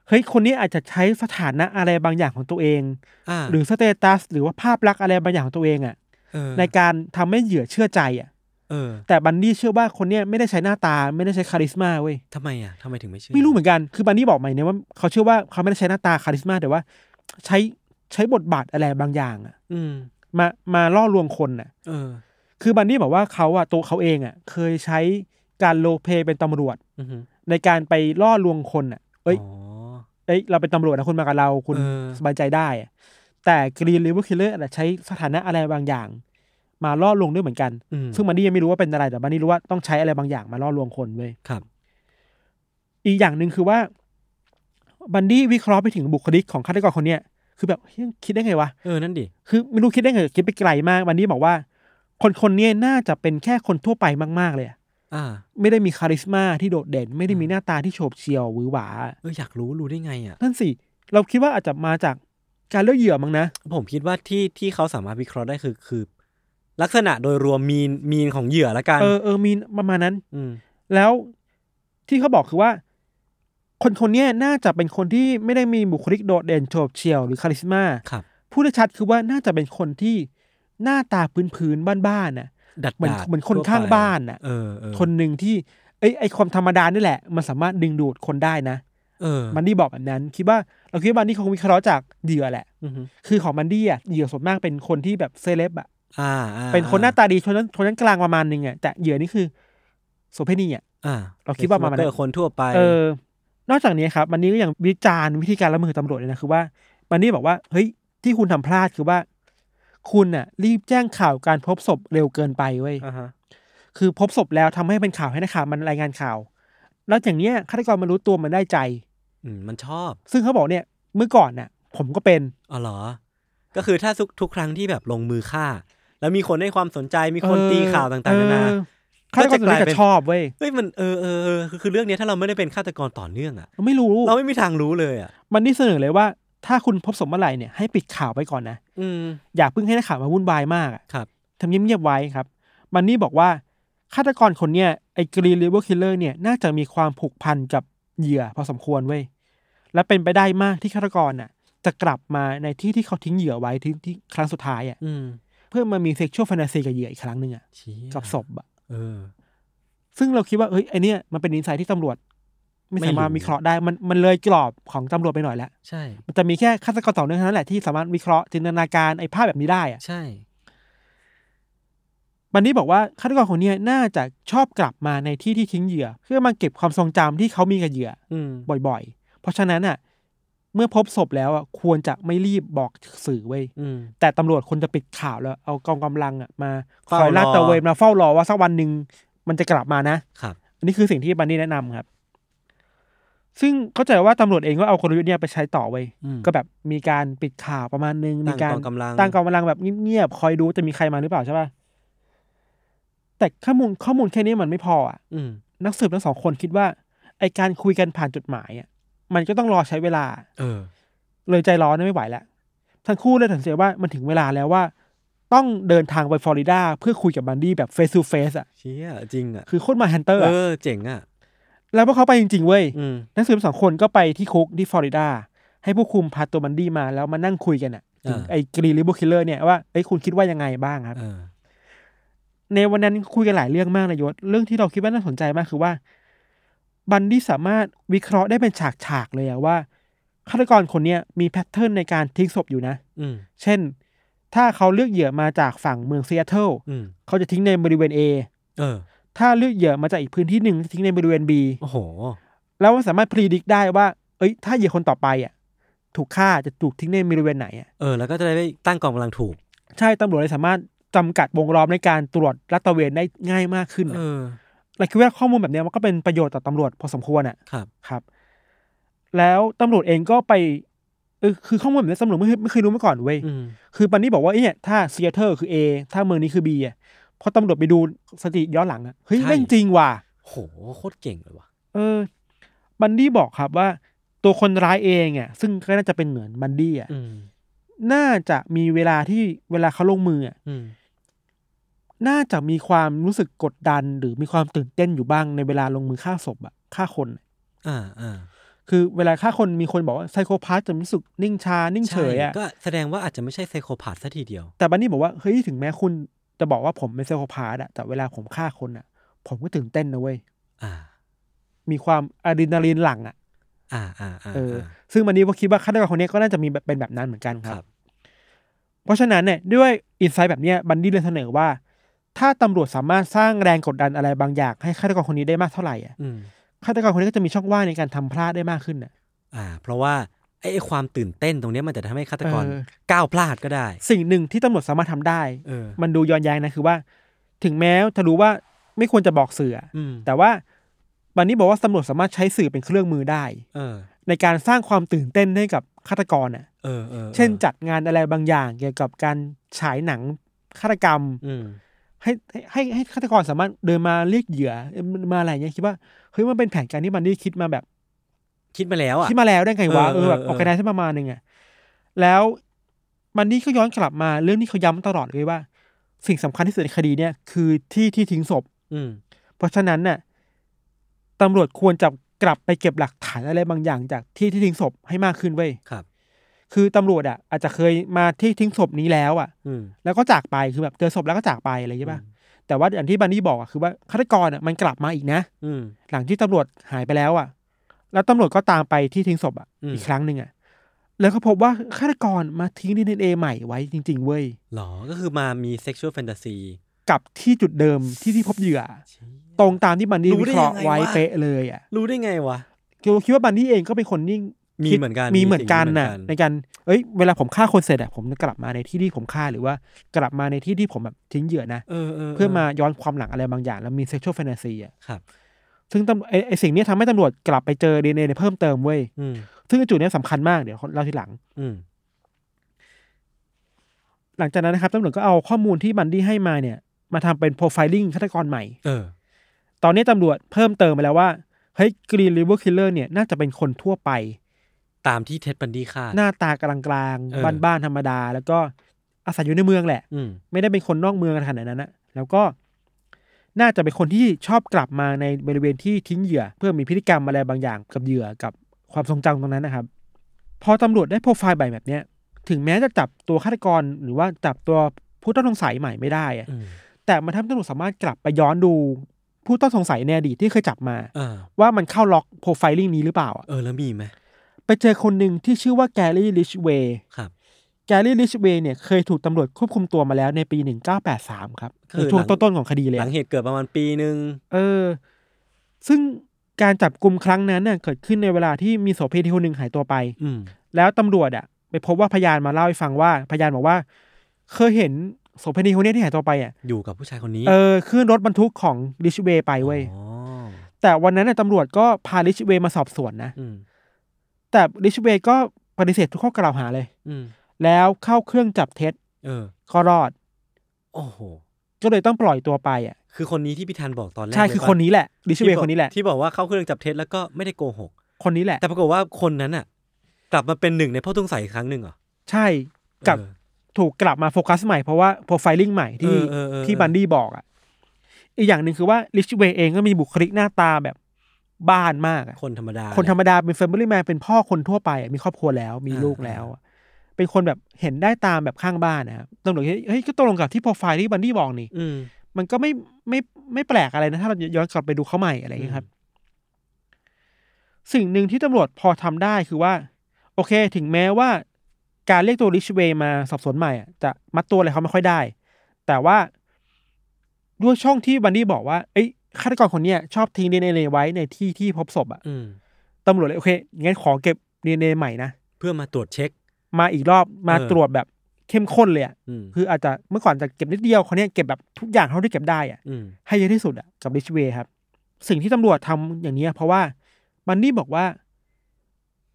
เฮ้ยคนนี้อาจจะใช้สถานะอะไรบางอย่างของตัวเองอ่าหรือ status หรือว่าภาพลักษณ์อะไรบางอย่างของตัวเองอะเออในการทำให้เหยื่อเชื่อใจอะ เออ แต่บันดี้เชื่อว่าคนเนี้ยไม่ได้ใช้หน้าตาไม่ได้ใช้ charisma เว้ยทำไมอะทำไมถึงไม่เชื่อไม่รู้เหมือนกันคือบันดี้บอกใหม่เนี่ยว่าเขาเชื่อว่าเขาไม่ได้ใช้หน้าตา charisma แต่ว่า ใช้ใช้บทบาทอะไรบางอย่างอะอืม มามาล่อลวงคนอะเออ คือบันดี้บอกว่าเขาอะตัวเขาเองอะเคยใช้การ roleplay เป็นตำรวจอือหือในการไปล่อลวงคนอะเอ้ยอ๋อเอ้ยเราเป็นตำรวจนะคุณมากับเราคุณเออสบายใจได้อะแต่ Green River Killer ใช้สถานะอะไรบางอย่าง มาล่อลวงด้วยเหมือนกันอืมซึ่งบันดี้ยังไม่รู้ว่าเป็นอะไรแต่บันดี้รู้ว่าต้องใช้อะไรบางอย่างมาล่อลวงคนเว้ยครับ อีกอย่างหนึ่งคือว่าบันดี้วิเคราะห์ไปถึงบุคลิกของฆาตกรคนเนี้ยคือแบบเฮ้ยคิดได้ไงวะเออนั่นดิคือไม่รู้คิดได้ไงคิดไปไกลมากบันดี้บอกว่า คนคนเนี้ยน่าจะเป็นแค่คนทั่วไปมาก ๆ เลยอะอ่า ไม่ได้มี charisma ที่โดดเด่น ไม่ได้มีหน้าตาที่โฉบเฉี่ยวหวือหวาเอออยากรู้รู้ได้ไงอะนั่นสิเราคิดว่าอาจจะมาจากการเลือกเหยื่อมั้งนะ ผมคิดว่าที่ที่เขาสามารถวิเคราะห์ได้คือคือ ลักษณะโดยรวม mean mean ของเหยื่อละกัน เออเออมีประมาณนั้น อืมแล้วที่เขาบอกคือว่า คนคนเนี้ยน่าจะเป็นคนที่ไม่ได้มีบุคลิกโดดเด่นโฉบเฉี่ยวหรือ charismaครับพูดได้ชัดคือว่าน่าจะเป็นคนที่หน้าตาพื้นๆบ้านๆน่ะดัดเหมือนดาดเหมือนคนทั่วไปข้างบ้านน่ะเออเออคนหนึ่งที่ไอ้ไอ้ความธรรมดานี่แหละ มันสามารถดึงดูดคนได้นะเออบันดี้บอกแบบนั้น คิดว่าเราคิดว่าบันดี้คงวิเคราะห์จากเหยื่อแหละอือหือคือของบันดี้อะเหยื่อส่วนมากเป็นคนที่แบบเซเลบอะ อ่าอ่าเป็นคนหน้าตาดีชนชั้นชนชั้นกลางประมาณหนึงอะแต่เหยื่อนี่คือโสเภณีอะอ่า เราคิดว่าประมาณนั้นเอคนทั่วไปเออ นอกจากนี้ครับมันนี้ก็ยังวิจารณ์วิธีการละเมิดตำรวจเลยนะคือว่า มันนี่บอกว่าเฮ้ยที่คุณทำพลาดคือว่า คุณน่ะ รีบแจ้งข่าวการพบศพเร็วเกินไปเว้ยอ่าฮะคือพบศพแล้วทำให้เป็นข่าวให้นักข่าวมันรายงานข่าว แล้วอย่างเนี้ยฆาตกรมันรู้ตัวมันได้ใจ อืมมันชอบซึ่งเขาบอกเนี่ยเมื่อก่อนน่ะ ผมก็เป็น อ๋อเหรอ ก็คือถ้าทุกทุกครั้งที่แบบลงมือฆ่า แล้วมีคนให้ความสนใจมีคนเออตีข่าวต่างๆนานาเออฆาตกรส่วนใหญ่จะชอบเว้ยเฮ้ยมันเออเออเออคือคือเรื่องเนี้ยถ้าเราไม่ได้เป็นฆาตกรต่อเนื่องอะเราไม่รู้เราไม่มีทางรู้เลยอะบันดี้เสนอเลยว่าถ้าคุณพบศพเมื่อไหร่เนี่ยให้ปิดข่าวไว้ก่อนนะอืมอย่าเพิ่งให้นักข่าวมาวุ่นวายมากอะครับทำเงียบๆไว้ครับ บันดี้บอกว่าฆาตกรคนเนี้ยไอ้ Green River Killer เนี่ยน่าจะมีความผูกพันกับเหยื่อพอสมควรเว้ยและเป็นไปได้มากที่ฆาตกรน่ะ จะกลับมาในที่ที่เขาทิ้งเหยื่อไว้ที่ที่ครั้งสุดท้ายอะอืม เพื่อมามีเซ็กชวลแฟนตาซีกับเหยื่ออีกครั้งหนึ่งอะเชี่ยกับศพอะเออ ซึ่งเราคิดว่าเฮ้ยไอเนี้ยมันเป็นอินไซต์ที่ตำรวจ ไม่ไม่สามารถรู้วิเคราะห์ได้มันมันเลยกรอบของตำรวจไปหน่อยแล้วใช่ มันจะมีแค่ฆาตกรต่อเนื่องเท่านั้นแหละที่สามารถวิเคราะห์จินตนาการไอ้ภาพแบบนี้ได้อะใช่บันนี้บอกว่าฆาตกรคนเนี้ยน่าจะชอบกลับมาในที่ที่ทิ้งเหยื่อ เพื่อมาเก็บความทรงจำที่เขามีกับเหยื่อ อืมบ่อยๆ เพราะฉะนั้นอะ เมื่อพบศพแล้วอะควรจะไม่รีบบอกสื่อเว้ยอืมแต่ตำรวจควรจะปิดข่าวแล้วเอากองกำลังอะมาคเฝ้าอยลาดรอตระเวนมาเฝ้ารอว่าสักวันหนึ่งมันจะกลับมานะครับ อันนี้คือสิ่งที่บันนี่แนะนำครับ ซึ่งเข้าใจว่าตำรวจเองก็เอากลยุทธ์เนี่ยไปใช้ต่อเว้ยอืมก็แบบมีการปิดข่าวประมาณนึงตั้มีงการกองกำลังตั้งกองกำลังแบบเงียบๆคอยดูจะมีใครมาหรือเปล่าใช่ป่ะแต่ข้อมูลข้อมูลแค่นี้มันไม่พออะอืมนักสืบทั้งสองคนคิดว่าไอการคุยกันผ่านจดหมายอะ มันก็ต้องรอใช้เวลา เออ เลยใจร้อนไม่ไหวแล้วทั้งคู่เลยตัดสินใจว่ามันถึงเวลาแล้วว่า ต้องเดินทางไปฟลอริดาเพื่อคุยกับบันดี้แบบเฟส to เฟสอะเชี่ยจริงอะคือโคตร Mindhunter เออเจ๋งอะแล้วพวกเขาไปจริงๆเว้ยอืมนักสืบสองคนก็ไปที่คุกที่ฟลอริดาให้ผู้คุมพาตัวบันดี้มาแล้วมานั่งคุยกันอะถึงอ่าไอ้ Green River Killer เนี่ยว่าเอ้ยคุณคิดว่ายังไงบ้างครับเออในวันนั้นคุยกันหลายเรื่องมากนายศเรื่องที่เราคิดว่าน่าสนใจมากคือว่า บันดี้สามารถวิเคราะห์ได้เป็นฉากๆเลยอะว่าฆาตกรคนเนี้ยมี pattern ในการทิ้งศพอยู่นะ อืม เช่น ถ้าเขาเลือกเหยื่อมาจากฝั่งเมืองซีแอตเทิลอืม เขาจะทิ้งในบริเวณ A เออ ถ้าเลือกเหยื่อมาจากอีกพื้นที่หนึ่งจะทิ้งในบริเวณ B โอ้โห แล้วสามารถ predict ได้ว่า เอ้ย ถ้าเหยื่อคนต่อไปอะ ถูกฆ่าจะถูกทิ้งในบริเวณไหนอะ เออ แล้วก็จะได้ตั้งกองกำลังถูก ใช่ตำรวจเลยสามารถจำกัดวงล้อมในการตรวจลาดตระเวนได้ง่ายมากขึ้นเออะอ เราคิดว่าข้อมูลแบบเนี้ยมันก็เป็นประโยชน์ต่อตำรวจพอสมควรอะครับครับ แล้วตำรวจเองก็ไปเออคือข้อมูลแบบนี้ตำรวจไม่เคยไม่เคยรู้มาก่อนเว้ยอืมคือบันดี้บอกว่าเนี่ยถ้าซีแอตเทิลคือ A ถ้าเมืองนี้คือ B อะพอตำรวจไปดูสถิติย้อนหลังอะเฮ้ยใช่แม่งจริงว่ะโหโคตรเก่งเลยว่ะเออ บันดี้บอกครับว่า ตัวคนร้ายเองอะซึ่งก็น่าจะเป็นเหมือนบันดี้อะอืมน่าจะมีเวลาที่เวลาเขาลงมืออะอืม น่าจะมีความรู้สึกกดดัน หรือมีความตื่นเต้นอยู่บ้างในเวลาลงมือฆ่าศพอะฆ่าคนอะอ่าอ่าคือเวลาฆ่าคนมีคนบอกว่าไซโคพาสจะรู้สึกนิ่งชา นิ่งเฉยอะใช่ก็แสดงว่าอาจจะไม่ใช่ไซโคพาธซะทีเดียว แต่บันนี่บอกว่าเฮ้ยถึงแม้คุณจะบอกว่าผมเป็นไซโคพาสอะแต่เวลาผมฆ่าคนอะผมก็ตื่นเต้นนะเว้ยอ่า มีความอะดรีนาลีนหลั่งอะอ่าอ่าอ่าเออ ซึ่งบันนี่ก็คิดว่าฆาตกรคนนี้ก็น่าจะมีแบบเป็นแบบนั้นเหมือนกันคครัรับบเพราะฉะนั้นเนี่ยด้วยอินไซต์แบบเนี้ยบันดี้เลยเสนอว่า ถ้าตำรวจสามารถสร้างแรงกดดันอะไรบางอย่าง ให้ฆาตกรคนนี้ได้มากเท่าไหร่อะอืมฆาตกรคนนี้ก็จะมีช่องว่างในการทำพลาดได้มากขึ้นอะอ่า เพราะว่าไอ้ไอ้ความตื่นเต้นตรงเนี้ยมันจะทำให้ฆาตกรเออ ก้าวพลาดก็ได้ สิ่งหนึ่งที่ตำรวจสามารถทำได้ เออ มันดูย้อนแย้งนะคือว่า ถึงแม้จะรู้ว่าไม่ควรจะบอกสื่ออะอืมแต่ว่าบันนี้บอกว่าตำรวจสามารถใช้สื่อเป็นเครื่องมือได้ เออ ในการสร้างความตื่นเต้นให้กับฆาตกรอะ เออเออเช่นจัดงานอะไรบางอย่าง เกี่ยวกับการฉายหนังฆาตกรรม อืม ให้ให้ให้ให้ฆาตกรสามารถเดินมาเรียกเหยื่อเอ้ยมาอะไรเงี้ยคิดว่าเฮ้ยมันเป็นแผนการที่บันนี่คิดมาแบบ คิดมาแล้วอะคิดมาแล้วได้ไงวะเออเออแบบเออออกกันได้ประมาณหนึ่งอะแล้วบันนี่ก็ย้อนกลับมาเรื่องที่เขาย้ำตลอดเลยว่า สิ่งสำคัญที่สุดในคดีเนี่ย คือที่ที่ทิ้งศพ อืม เพราะฉะนั้นน่ะตำรวจควรจะกลับไปเก็บหลักฐานอะไรบางอย่างจากที่ที่ทิ้งศพให้มากขึ้นเว้ยครับ คือตำรวจอะอาจจะเคยมาที่ทิ้งศพนี้แล้วอะอืมแล้วก็จากไปคือแบบเจอศพแล้วก็จากไปอะไรอย่างเงี้ยป่ะแต่ว่าอย่างที่บันนี่บอกอะคือว่าฆาตกรอะมันกลับมาอีกนะอืมหลังที่ตำรวจหายไปแล้วอะ แล้วตำรวจก็ตามไปที่ทิ้งศพอะอืมอีกครั้งหนึ่งอะแล้วก็พบว่าฆาตกรมาทิ้งดีเอ็นเอใหม่ไว้จริง ๆ เว้ยหรอ ก็คือมามี sexual fantasyกับที่จุดเดิมที่ที่พบเหยื่อ ตรงตามที่บันดี้รู้ได้วิเคราะห์ยังไงไว้วะเป๊ะเลยอะ รู้ได้ไงวะคิดว่าคิดว่าบันดี้เองก็เป็นคนนิ่ง มีคิดเหมือนกันมีมีเหมือนกันสิ่งนี้น่ะเหมือนกันในการเอ้ยเวลาผมฆ่าคนเสร็จอะผมจะกลับมาในที่ที่ผมฆ่าหรือว่ากลับมาในที่ที่ผมแบบทิ้งเหยื่อนะเออเออเพื่อมาย้อนความหลังอะไรบางอย่าง แล้วมี sexual fantasy อะครับ ซึ่งตำไอไอสิ่งเนี้ยทำให้ตำรวจกลับไปเจอดีเอ็นเอเพิ่มเติมเว้ยอืมซึ่งไอ้จุดเนี้ยสำคัญมากเดี๋ยวเล่าทีหลัง อืมหลังจากนั้นนะครับตำรวจก็เอาข้อมูลที่บันดี้ให้มาเนี่ย มาทำเป็น profiling ฆาตกรใหม่ เออ ตอนนี้ตำรวจเพิ่มเติมไปแล้วว่าเฮ้ย Green River Killer เนี่ยน่าจะเป็นคนทั่วไป ตามที่เท็ดบันดี้คาด หน้าตากลางเออๆบ้านๆธรรมดา แล้วก็อาศัยอยู่ในเมืองแหละอืมไม่ได้เป็นคนนอกเมืองขนาดนั้นนะแล้วก็น่าจะเป็นคนที่ชอบกลับมาในบริเวณที่ทิ้งเหยื่อ เพื่อมีพฤติกรรมอะไรบางอย่างกับเหยื่อกับความทรงจำตรงนั้นนะครับ พอตำรวจได้ profiling แบบเนี้ย ถึงแม้จะจับตัวฆาตกรหรือว่าจับตัวผู้ต้องสงสัยใหม่ไม่ได้อะอืมแต่มันทำให้ตำรวจสามารถกลับไปย้อนดูผู้ต้องสงสัยในอดีตที่เคยจับมาเออว่ามันเข้าล็อก profiling นี้หรือเปล่าอะเออแล้วมีไหม ไปเจอคนหนึ่งที่ชื่อว่าแกรี่ริดจ์เวย์ครับ แกรี่ริดจ์เวย์เนี่ยเคยถูกตำรวจควบคุมตัวมาแล้วในปี 1983 ครับคือในช่วงหลังต้นๆของคดีเลยหอะลังเหตุเกิดประมาณปีหนึ่งเออ ซึ่งการจับกลุ่มครั้งนั้นเนี่ยเกิดขึ้นในเวลาที่มีโสเภณีคนหนึ่งหายตัวไป อืมแล้วตำรวจอะ ไปพบว่าพยานมาเล่าให้ฟังว่า พยานบอกว่า เคยเห็นโสเภณีคนเนี้ยที่หายตัวไปอะอยู่กับผู้ชายคนนี้ เออขึ้นรถบรรทุกของลิชเวย์ไปเว้ยอ๋อแต่วันนั้นน่ะตำรวจก็พาลิชเวย์มาสอบสวนนะอืม แต่ลิชเวย์ก็ปฏิเสธทุกข้อกล่าวหาเลย อืม แล้วเข้าเครื่องจับเท็จเออ ก็รอด โอ้โห ก็เลยต้องปล่อยตัวไปอะ คือคนนี้ที่พี่ธันบอกตอนแรกใช่เลยคือปะคนนี้แหละริดจ์เวย์ที่บอกคนนี้แหละ ที่บอกว่าเข้าเครื่องจับเท็จแล้วก็ไม่ได้โกหก คนนี้แหละ แต่ปรากฏว่าคนนั้นอะ กลับมาเป็นหนึ่งในผู้ต้องสงสัยอีกครั้งหนึ่งเหรอ ใช่กับเออถูกกลับมาโฟกัสใหม่เพราะว่า profiling ใหม่ที่เออเออเออ ที่บันดี้บอกอะ อีกอย่างหนึ่งคือว่าริดจ์เวย์เองก็มีบุคลิกหน้าตาแบบ บ้านๆมากอะคนธรรมดาคนธรรมดาเป็น family man เป็นพ่อคนทั่วไปอะมีครอบครัวแล้ว มีอ่าลูกแล้วอะเป็นคนแบบเห็นได้ตามแบบข้างบ้านนะครับตำรวจเฮ้ยเฮ้ยก็ตรงกับที่โปรไฟล์ที่บันดี้บอกนี่อืมมันก็ไม่ไม่ไม่แปลกอะไรนะ ถ้าเราย้อนกลับไปดูเขาใหม่อะไรอย่างเงี้ยครับ สิ่งหนึ่งที่ตำรวจพอทำได้คือว่า โอเค ถึงแม้ว่าการเรียกตัวริดจ์เวย์มาสอบสวนใหม่อะจะมัดตัวอะไรเขาไม่ค่อยได้ แต่ว่าด้วยช่องที่บันดี้บอกว่า เอ้ย ฆาตกรคนเนี้ยชอบทิ้งดีเอ็นเอไว้ในที่ที่พบศพอะอืมตำรวจเลยโอเคงั้นขอเก็บดีเอ็นเอใหม่นะเพื่อมาตรวจเช็ค มาอีกรอบมาเออ ตรวจแบบเข้มข้นเลยอะอืมคืออาจจะเมื่อก่อนจะเก็บนิดเดียวคนนี้ยเก็บแบบทุกอย่างเท่าที่เก็บได้อะอืมให้เยอะที่สุดอะกับริชเวย์ครับ สิ่งที่ตำรวจทำอย่างเนี้ยเพราะว่ามันนี่บอกว่า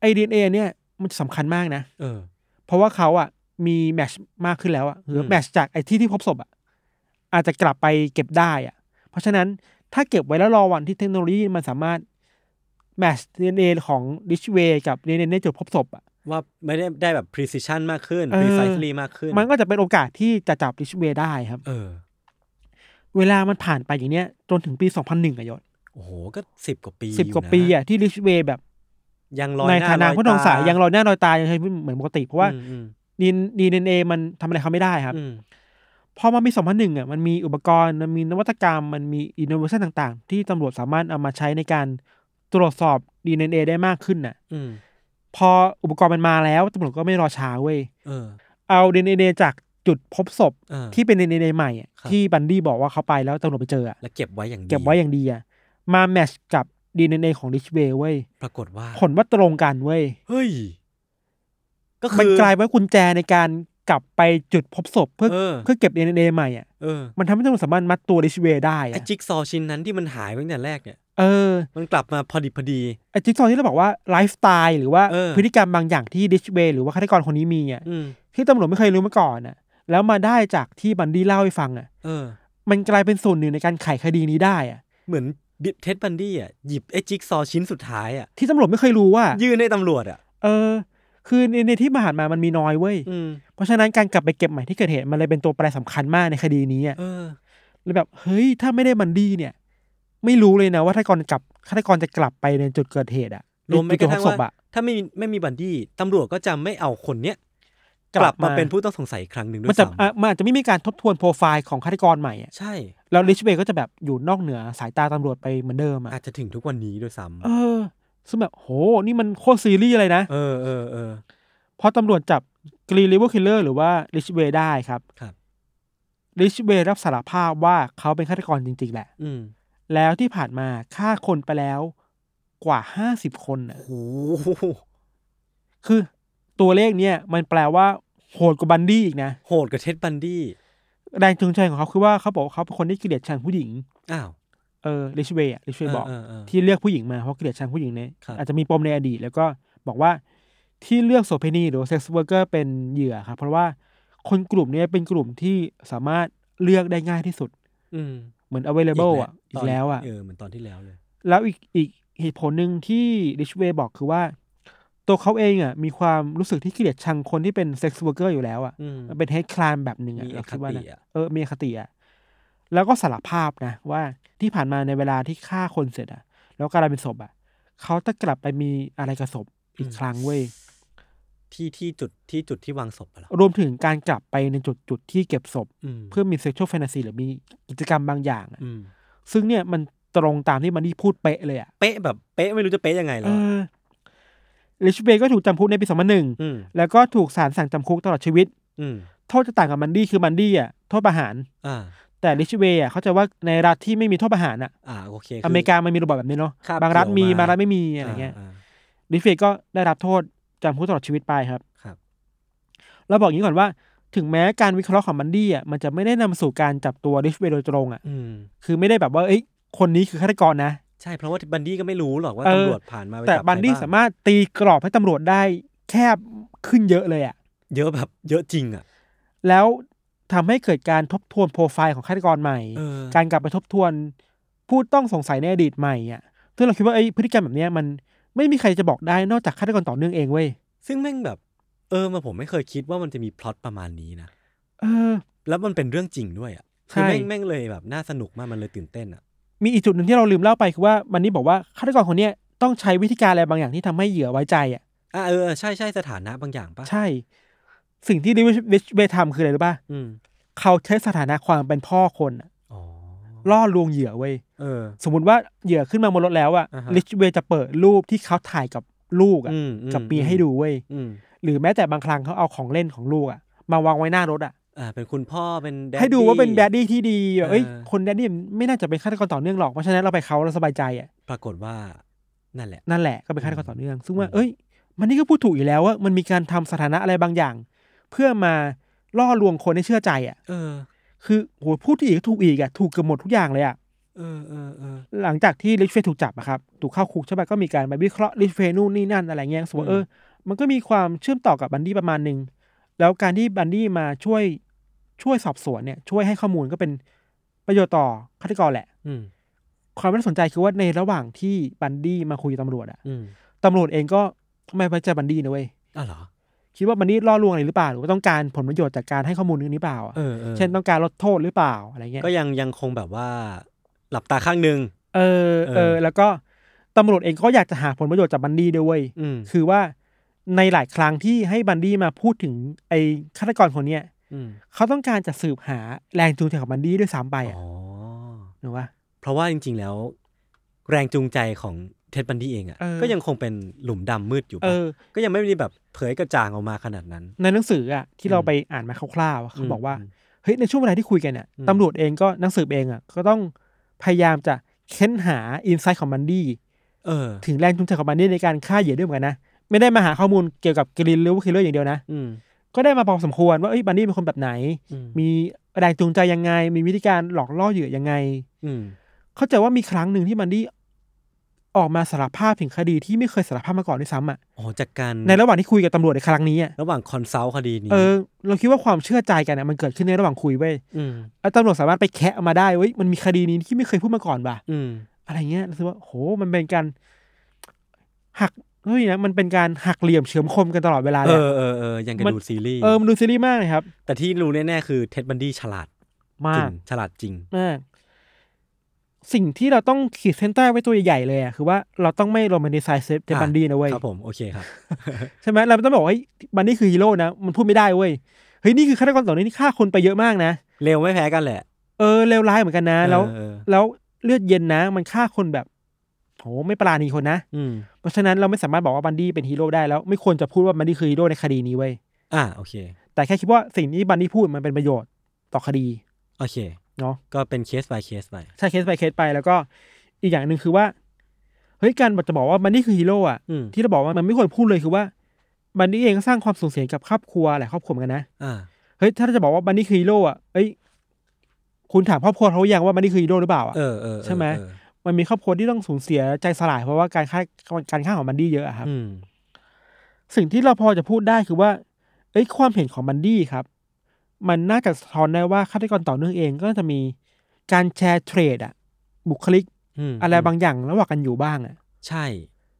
ไอดีเอเนี่ยมันสำคัญมากนะ เออ เพราะว่าเขาอะมีแมชมากขึ้นแล้วอะหรืออม แมชจากไอที่ที่พบศพอะอาจจะกลับไปเก็บได้อะเพราะฉะนั้น ถ้าเก็บไว้แล้วรอวันที่เทคโนโลยีมันสามารถแมชดีเอของริชเวย์กับดีเอในจุดพบศพอะว่าไม่ได้ได้แบบ precision มากขึ้นเออ precisely มากขึ้น มันก็จะเป็นโอกาสที่จะจับริชเวย์ได้ครับ เออ เวลามันผ่านไปอย่างเนี้ย จนถึงปี2001อะยศโอ้โห ก็สิบกว่าปีสิบอยู่กว่านะปีอะที่ริชเวย์แบบ ยังลอยในหฐานะลอผู้ต้องสงสัยตยังลอยหน้าลอยตายังใช้ชีวิตเหมือนปกติ เพราะว่าอืมอืมดีดีเอ็นเอมันทำอะไรเขาไม่ได้ครับอืม พอมาปี2001อะมันมีอุปกรณ์มันมีนวัตกรรม มันมีอินโนเวชันต่างๆ ที่ตำรวจสามารถเอามาใช้ในการตรวจสอบดีเอ็นเอได้มากขึ้นน่ะอืมพออุปกรณ์มันมาแล้วตำรวจก็ไม่รอช้าเว้ยเออเอาดีเอ็นเอจากจุดพบศพเออที่เป็นดีเอ็นเอใหม่อะครับที่บันดี้บอกว่าเขาไปแล้วตำรวจไปเจออะแล้วเก็บไว้อย่างดีเก็บไว้อย่างดีอะมา match กับดีเอ็นเอของริดจ์เวย์เว้ยปรากฏว่า ผลว่าตรงกันเว้ยเฮ้ยก็คือมันกลายเป็นกุญแจในการ กลับไปจุดพบศพเพื่อเออ เพื่อเก็บ DNA ใหม่อะเออมันทำให้ตำรวจสามารถมัดตัวริดจ์เวย์ได้ไอ้อะจิ๊กซอว์ชิ้นนั้นที่มันหายไปตั้งแต่แรกเนี่ย เออมันกลับมาพอดีพอดี ไอ้จิ๊กซอว์ที่เราบอกว่าไลฟ์สไตล์หรือว่าเออ พฤติกรรมบางอย่างที่ริดจ์เวย์หรือว่าฆาตกรคนนี้มีอะอืมที่ตำรวจไม่เคยรู้มาก่อนอะ แล้วมาได้จากที่บันดี้เล่าให้ฟังอะ เออ มันกลายเป็นส่วนหนึ่งในการไขคดีนี้ได้อะ เหมือนบิดเท็ดบันดี้อะหยิบไอ้จิ๊กซอว์ชิ้นสุดท้ายอะที่ตำรวจไม่เคยรู้ว่า ยื่นให้ตำรวจอะ เออ คือในในที่ผ่านมามันมีน้อยเว้ยอืมเพราะฉะนั้นการกลับไปเก็บใหม่ที่เกิดเหตุมันเลยเป็นตัวแปรสำคัญมากในคดีนี้อะเออเลยแบบเฮ้ยถ้าไม่ได้บันดี้เนี่ย ไม่รู้เลยนะว่าฆาตกรกลับฆาตกรจะกลับไปในจุดเกิดเหตุอะรวมไปกระทั่งศว่าพอะถ้าไม่มีไม่มีบันดี้ตำรวจก็จะไม่เอาคนเนี้ยกกลัลับบมามาเป็นผู้ต้องสงสัยอีกครั้งหนึ่งด้มัวนยจะซ้อะมันอาจจะไม่มีการทบทวนโปรไฟล์ของฆาตกรใหม่อะใช่ แล้วริดจ์เวย์ก็จะแบบอยู่นอกเหนือสายตาตำรวจไปเหมือนเดิมอะอาจจะถึงทุกวันนี้ด้วยซ้ำเออ ซึ่งแบบโห นี่มันโคตรซีรีส์เลยนะเออเออเออพอตำรวจจับ Green River Killer หรือว่าริดจ์เวย์ได้ครับครับริดจ์เวย์รับสารภาพว่าเขาเป็นฆาตกรจริง ๆ แหละ อืมแล้วที่ผ่านมาฆ่าคนไปแล้วกว่าห้าสิบคนน่ะโอ้โหคือตัวเลขเนี่ยมันแปลว่าโหดกว่าบันดี้อีกนะ โหดกว่าเท็ดบันดี้แรงจูงใจของเขาคือว่าเขาบอกว่าเขาเป็นคนที่เกลียดชังผู้หญิง อ้าว เออริดจ์เวย์อะริดจ์เวย์บอกเออเออที่เลือกผู้หญิงมาเพราะเกลียดชังผู้หญิงเนี่ยครับอาจจะมีปมในอดีต แล้วก็บอกว่าที่เลือกโสเภณีหรือ sex worker เป็นเหยื่อครับเพราะว่าคนกลุ่มเนี้เป็นกลุ่มที่สามารถเลือกได้ง่ายที่สุด อืมเหมือน available อะอีกแล้วอะเออเหมือนตอนที่แล้วเลย แล้วอีกอีกเหตุผลหนึ่งที่ริดจ์เวย์บอกคือว่า ตัวเขาเองอะมีความรู้สึกที่เกลียดชังคนที่เป็น sex worker อยู่แล้วอะอืมมันเป็น hate crime แบบหนึ่งอะมีเราคิดว่าอคตินะอะเออมีอคติอะ แล้วก็สารภาพนะว่าที่ผ่านมาในเวลาที่ฆ่าคนเสร็จอะแล้วกลายเป็นศพอะเขาจะกลับไปมีอะไรกับศพอีกครั้งเว้ยที่ที่จุดที่จุดที่วางศพอะเหรอรวมถึงการกลับไปในจุดจุดที่เก็บศพอืมเพื่อมีเซ็กชวลแฟนตาซีหรือมีกิจกรรมบางอย่างอะอืมซึ่งเนี่ยมันตรงตามที่มันนี่พูดเป๊ะเลยอะเป๊ะแบบเป๊ะไม่รู้จะเป๊ะยังไงเอแล้วอะอลิชเบย์ก็ถูกจำคุกในปีสองพันหนึ่งอืมแล้วก็ถูกศาลสั่งจำคุกตลอดชีวิตอืมโทษจะต่างกับมันดี้คือมันดี้อะโทษประหารอ่า แต่ลิชเบย์อะเขาใจะว่าในรัฐที่ไม่มีโทษประหารอะอ่าโอเคคือเมริกามันมีระบบแบบนี้เนาะคาบางรัฐมีเกี่ยวบางรัฐไม่มีอะไรเงี้ยาลิชเบย์ก็ได้รับโทษจำคุกตลอดชีวิตไปครับครับเราบอกอย่างนี้ก่อนว่าถึงแม้การวิเคราะห์ของมันดี้อะมันจะไม่ได้นำสู่การจับตัวลิชเบย์โดยตรงอะอืมคือไม่ได้แบบว่าเอ้ยคนนี้คือฆาตกรนะใช่เพราะว่าบันดี้ก็ไม่รู้หรอกว่าเออตำรวจผ่านมาไปแต่จัใครบันดี้งสามารถตีกรอบให้ตำรวจได้แคบขึ้นเยอะเลยอะเยอะแบบเยอะจริงอะแล้ว ทำให้เกิดการทบทวนโปรไฟล์ของฆาตกรใหม่เออการกลับไปทบทวนผู้ต้องสงสัยในอดีตใหม่อะซึ่งเราคิดว่าไอ้ยพฤติกรรมแบบเนี้ยมันไม่มีใครจะบอกได้นอกจากฆาตกรต่อเนื่องเองเว้ย ซึ่งแม่งแบบ เออมาผมไม่เคยคิดว่ามันจะมีพล็อตประมาณนี้นะเออ แล้วมันเป็นเรื่องจริงด้วยอะใช่คือแม่งแม่งเลยแบบน่าสนุกมากมันเลยตื่นเต้นอะ มีอีกจุดหนึ่งที่เราลืมเล่าไปคือว่ามันนี่บอกว่าฆาตกรคนเนี้ยต้องใช้วิธีการอะไรบางอย่างที่ทำให้เหยื่อไว้ใจอะอะเออใช่ใช่สถานะบางอย่างปะใช่ สิ่งที่ดิวิชเบทำคืออะไรรู้ป่ะอืมเขาใช้สถานะความเป็นพ่อคนอะอ๋อล่อลวงเหยื่อเว้ยเออสมมติว่าเหยื่อขึ้นมาบนรถแล้วอะอ่าฮะลิชเวย์จะเปิดรูปที่เขาถ่ายกับลูกอะอืมอืมกับเมียให้ดูเว้ยอืมหรือแม้แต่บางครั้งเขาเอาของเล่นของลูกอะมาวางไว้หน้ารถอะอ่าเป็นคุณพ่อเป็นแดให้ดูว่าเป็น daddy ที่ดีแบบเอ้ยเออคน daddy ไม่น่าจะเป็นฆาตกรต่อเนื่องหรอกเพราะฉะนั้นเราไปเขาเราสบายใจอะปรากฏว่านั่นแหละนั่นแหละก็เป็นฆาตกรต่อเนื่อง ซึ่งว่าอืมเอ้ย บันดี้ก็พูดถูกอยู่แล้วว่ามันมีการทำสถานะอะไรบางอย่าง เพื่อมาล่อลวงคนให้เชื่อใจอะ เออ คือโหพูดทีอีกก็ถูกอีกอะถูกเกือบหมดทุกอย่างเลยอะเออเออเออหลังจากที่ริดจ์เวย์ถูกจับอะครับถูกเข้าคุกใช่ไหมก็มีการไปวิเคราะห์ริดจ์เวย์นู่นนี่นั่นอะไรเงี้ยสมมติเออมันก็มีความเชื่อมต่อกับบันดี้ประมาณหนึ่งแล้วการที่บันดี้มาช่วยช่วยสอบสวนเนี่ย ช่วยให้ข้อมูลก็เป็นประโยชน์ต่อฆาตกรแหละ อืมความน่าสนใจคือว่าในระหว่างที่บันดี้มาคุยกับตำรวจอะอืมตำรวจเองก็ไม่ไว้ใจบันดี้นะเว้ยอ้าวเหรอ คิดว่าบันดี้ล่อลวงอะไรหรือเปล่าหรือว่าต้องการผลประโยชน์จากการให้ข้อมูลนี้หรือเปล่าอะเออเออเช่นต้องการลดโทษหรือเปล่าอะไรเงี้ยก็ยังยังคงแบบว่าหลับตาข้างหนึ่งเออเออเออแล้วก็ตำรวจเองก็อยากจะหาผลประโยชน์จากบันดี้ด้วยเว้ยอืมคือว่าในหลายครั้งที่ให้บันดี้มาพูดถึงไอ้ฆาตกรคนเนี้ยอืมเขาต้องการจะสืบหาแรงจูงใจของบันดี้ด้วยซ้ำไปอะอ๋อหรือว่า เพราะว่าจริง ๆ แล้ว แรงจูงใจของ เท็ดบันดี้เองอะเออก็ยังคงเป็นหลุมดำมืดอยู่เอปะอก็ยังไม่ได้แบบเผยกระจ่างออกมาขนาดนั้น ในหนังสืออะที่เราอืมไปอ่านมาคร่าวๆอะเขาบอกว่าอืมเฮ้ยในช่วงเวลาที่คุยกันเนี่ยอืมตำรวจเองก็นักสืบเองอะก็ต้องพยายามจะเค้นหา insight ของบันดี้เออถึงแรงจูงใจของบันดี้ในการฆ่าเหยื่อด้วยเหมือนกันนะไม่ได้มาหาข้อมูลเกี่ยวกับ Green River Killer อย่างเดียวนะอืมก็ได้มาพอสมควรว่าเอ้ยบันดี้เป็นคนแบบไหนอืมมีแรงจูงใจยังไง มีวิธีการหลอกล่อเหยื่อยังไงอืมเข้าใจว่ามีครั้งหนึ่งที่บันดี้ ออกมาสารภาพถึงคดีที่ไม่เคยสารภาพมาก่อนด้วยซ้ำอะอ๋อจากการในระหว่างที่คุยกับตำรวจในครั้งนี้อะระหว่าง consult คดีนี้เออเราคิดว่าความเชื่อใจกันอะมันเกิดขึ้นในระหว่างคุยเว้ยอืมแล้วตำรวจสามารถไปแคะเอามาได้เว้ยมันมีคดีนี้ที่ไม่เคยพูดมาก่อนว่ะอืมอะไรเงี้ยรู้สึกว่าโหมันเป็นการหักเฮ้ยนะมันเป็นการหักเหลี่ยมเฉือนคมกันตลอดเวลาเอเลยออะเออเออยังกับมันดูซีรีส์เออมันดูซีรีส์มากเลยครับ แต่ที่รู้แน่ๆคือเท็ดบันดี้ฉลาดมากจริงฉลาดจริงมาก สิ่งที่เราต้องขีดเส้นใต้ไว้ตัวใหญ่ๆเลยอะคือว่าเราต้องไม่ romanticize เท็ดบันดี้นะเว้ยครับผมโอเคครับ ใช่ไหมเราไม่ต้องบอกว่าเฮ้ยบันดี้คือฮีโร่นะ มันพูดไม่ได้เว้ยเฮ้ยนี่คือฆาตกรต่อเนื่องที่ฆ่าคนไปเยอะมากนะเลวไม่แพ้กันแหละ เออเลวร้ายเหมือนกันนะ แล้วเออแล้วเลือดเย็นนะ มันฆ่าคนแบบโหไม่ปราณีคนนะอืมเพราะฉะนั้นเราไม่สามารถบอกว่าบันดี้เป็นฮีโร่ได้แล้วไม่ควรจะพูดว่าบันดี้คือฮีโร่ในคดีนี้เว้ยอ่าโอเค แต่แค่คิดว่าสิ่งที่บันดี้พูดมันเป็นประโยชน์ต่อคดี โอเค เนาะก็เป็นเคส by เคสไปใช่เคส by เคสไปแล้วก็อีกอย่างหนึ่งคือว่าเฮ้ยการจะบอกว่าบันดี้คือฮีโร่อะอืมที่เราบอกว่ามันไม่ควรพูดเลยคือว่าบันดี้เองก็สร้างความสูญเสียกับครอบครัวหลายครอบครัวเหมือนกันนะอ่าเฮ้ยถ้าจะบอกว่าบันดี้คือฮีโร่อะเอ้ยคุณถามครอบครัวเขายังว่าบันดี้คือฮีโร่หรือเปล่าอะเออเออเออใช่ไหม เออมันมีครอบครัวที่ต้องสูญเสียใจสลายเพราะว่าการฆ่าการฆ่าของบันดี้เยอะอะครับ อืมสิ่งที่เราพอจะพูดได้คือว่า เอ้ยความเห็นของบันดี้ครับ มันน่าจะสะท้อนได้ว่าฆาตกรต่อเนื่องเองก็จะมีการแชร์เทรดอะบุคลิกมอะไรบางอย่างระหว่างกันอยู่บ้างอะใช่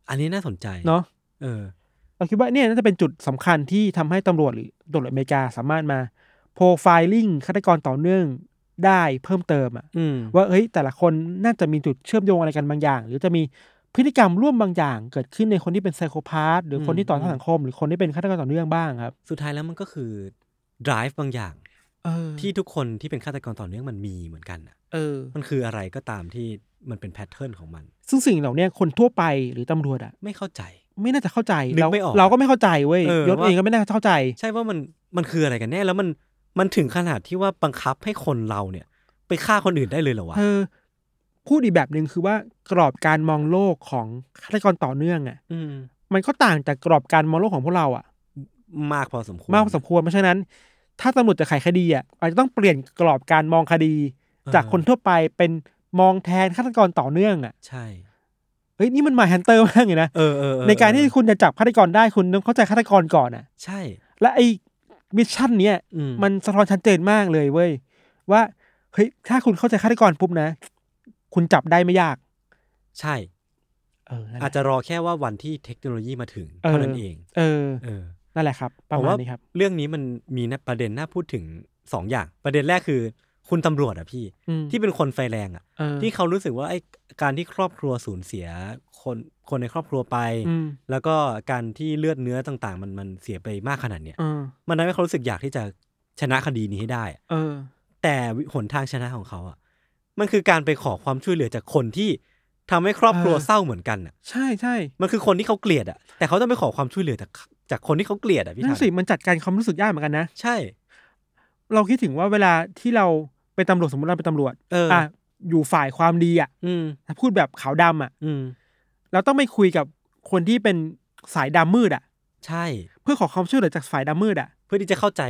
อันนี้น่าสนใจเนาะเออเราคิดว่าเนี่ยน่าจะเป็นจุดสำคัญที่ทำให้ตำรวจหรือตำรวจอเมริกาสามารถมาโปรไฟลิงฆาตกรต่อเนื่องได้เพิ่มเติมอะอืมว่าเฮ้ยแต่ละคนน่าจะมีจุดเชื่อมโยงอะไรกันบางอย่าง หรือจะมีพฤติกรรมร่วมบางอย่าง เกิดขึ้นในคนที่เป็นไซโคพาธหรือคนที่ต่อต้านสังคม หรือคนที่เป็นฆาตกรต่อเนื่องบ้างครับ สุดท้ายแล้วมันก็คือ drive บางอย่างเออที่ทุกคนที่เป็นฆาตกรต่อเนื่องมันมีเหมือนกันอะเออมันคืออะไรก็ตามที่มันเป็นแพทเทิร์นของมัน ซึ่งสิ่งเหล่าเนี้ยคนทั่วไปหรือตำรวจอะไม่เข้าใจ ไม่น่าจะเข้าใจนึกเราไม่ออกเราก็ไม่เข้าใจเว้ยเออยศว่าเองก็ไม่น่าเข้าใจ ใช่ว่ามันมันคืออะไรกันแน่แล้วมันมันถึงขนาดที่ว่าบังคับให้คนเราเนี่ย ไปฆ่าคนอื่นได้เลยเหรอวะเออพูดอีกแบบหนึ่งคือว่ากรอบการมองโลกของฆาตกรต่อเนื่องอะอืมมันก็ต่างจากกรอบการมองโลกของพวกเราอะมากพอสมควรมากพอสมควรเพราะฉะนั้น ถ้าตำรวจจะไขคดีอะอาจจะต้องเปลี่ยนกรอบการมองคดีเออจากคนทั่วไปเป็นมองแทนฆาตกรต่อเนื่องอะใช่เฮ้ยนี่มัน Mindhunter มากเลยนะเออเออเออในการที่คุณจะจับฆาตกรได้คุณต้องเข้าใจฆาตกรก่อนอะใช่ และไอ้ mission เนี้ยอืมมันสะท้อนชัดเจนมากเลยเว้ยว่าเฮ้ยถ้าคุณเข้าใจฆาตกรปุ๊บนะ คุณจับได้ไม่ยาก ใช่เออนั่นแหอาละจจะรอแค่ว่าวันที่เทคโนโลยีมาถึงเออเท่านั้นเอง เออ เออ นั่นแหละครับประผมมาณว่านี้ครับเรื่องนี้มันมีนะประเด็นน่าพูดถึงสองอย่าง ประเด็นแรกคือคุณตำรวจอะพี่อืมที่เป็นคนไฟแรงอะเออที่เขารู้สึกว่าไอ้การที่ครอบครัวสูญเสียคนคนในครอบครัวไปอืมแล้วก็การที่เลือดเนื้อต่าง ๆ มันมันเสียไปมากขนาดเนี้ยเออมันทำให้เขารู้สึกอยากที่จะชนะคดีนี้ให้ได้อะเออ แต่หนทางชนะของเขาอะมันคือการไปขอความช่วยเหลือจากคนที่ทำให้ครอบครัวเออเศร้าเหมือนกันอะ ใช่ใช่มันคือคนที่เขาเกลียดอะแต่เขาต้องไปขอความช่วยเหลือจาก จากคนที่เขาเกลียดอะพี่นั่ทันนสิมันจัดการความรู้สึกยากเหมือนกันนะ ใช่ เราคิดถึงว่าเวลาที่เราเป็นตำรวจสมมติเราเป็นตำรวจเอออะอยู่ฝ่ายความดีอะอืม ถ้าพูดแบบขาวดำอะ อืม เราต้องไปคุยกับคนที่เป็นสายดำมืดอะ ใช่ เพื่อขอความช่วยเหลือจากฝ่ายดำมืดอะเพื่อที่จะเข้าใจ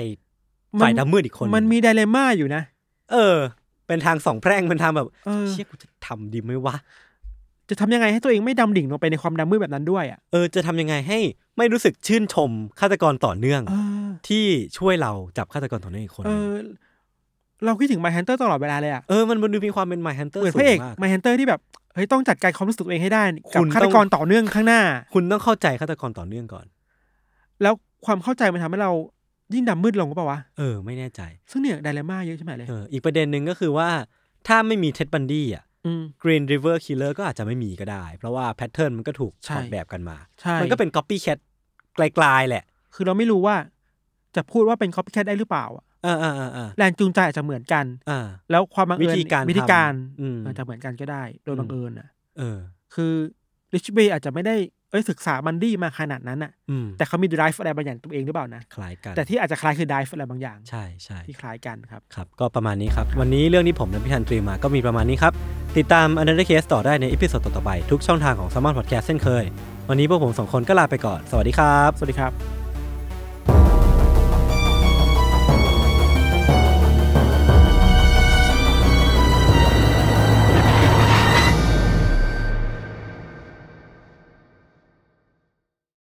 มันฝ่ายดำมืดอีกคนมันมี dilemmaอยู่นะ เออ เป็นทางสองแพร่งเป็นทางแบบเออ เชี่ยกูจะทำดีไหมวะ จะทำยังไงให้ตัวเองไม่ดำดิ่งลงไปในความดำมืดแบบนั้นด้วยอะเออจะทำยังไงให้ไม่รู้สึกชื่นชมฆาตกรต่อเนื่องเออที่ช่วยเราจับฆาตกรต่อเนื่องอีกคนหเอนึ่งเออเราคิดถึง Mindhunter ตลอดเวลาเลยอะเออมันมันดูมีความเป็น My Hunter เหมือนสูพระเอกงมากไมฮันเตอร์ที่แบบเฮ้ยต้องจัดการความรู้สึกตัวเองให้ได้กับคุณฆาตต้องกรต่อเนื่องข้างหน้า คุณต้องเข้าใจฆาตกรต่อเนื่องก่อน แล้วความเข้าใจมันทำให้เรายิ่งดำมืดลงก็เปล่าวะเออไม่แน่ใจ ซึ่งเนี่ยไดเลม่าเยอะใช่ไหมเลยเอออีกประเด็นหนึ่งก็คือว่าถ้าไม่มีเท็ดบันดี้อะ อืม Green River Killer ก็อาจจะไม่มีก็ได้ เพราะว่าแพทเทิร์นมันก็ถูกใช่ถอดแบบกันมาใช่มันก็เป็น copycat ไกลๆแหละ คือเราไม่รู้ว่า จะพูดว่าเป็น copycat ได้หรือเปล่าอะเออเออเออเออแรงจูงใจอาจจะเหมือนกันอ่าแล้วความบังเอิญวิธีการวิธีการทำอืมอาจจะเหมือนกันก็ได้ โดยอืมบังเอิญอะเออคือริดจ์เวย์อาจจะไม่ได้ เอ้ยศึกษาบันดี้มาขนาดนั้นอะอืมแต่เขามี drive อะไรบางอย่างตัวเองหรือเปล่านะ คล้ายกัน แต่ที่อาจจะคล้ายคือ drive อะไรบางอย่าง ใช่ใช่ที่คล้ายกันครับ ครับ ก็ประมาณนี้ครับ วันนี้เรื่องที่ผมและพี่ธันเตรียมมาก็มีประมาณนี้ครับ ติดตาม u n d e r Case ต่อได้ใน episode ต่อๆไป ทุกช่องทางของ Salmon Podcast เช่นเคย วันนี้พวกผมสองคนก็ลาไปก่อน สวัสดีครับ สวัสดีครับ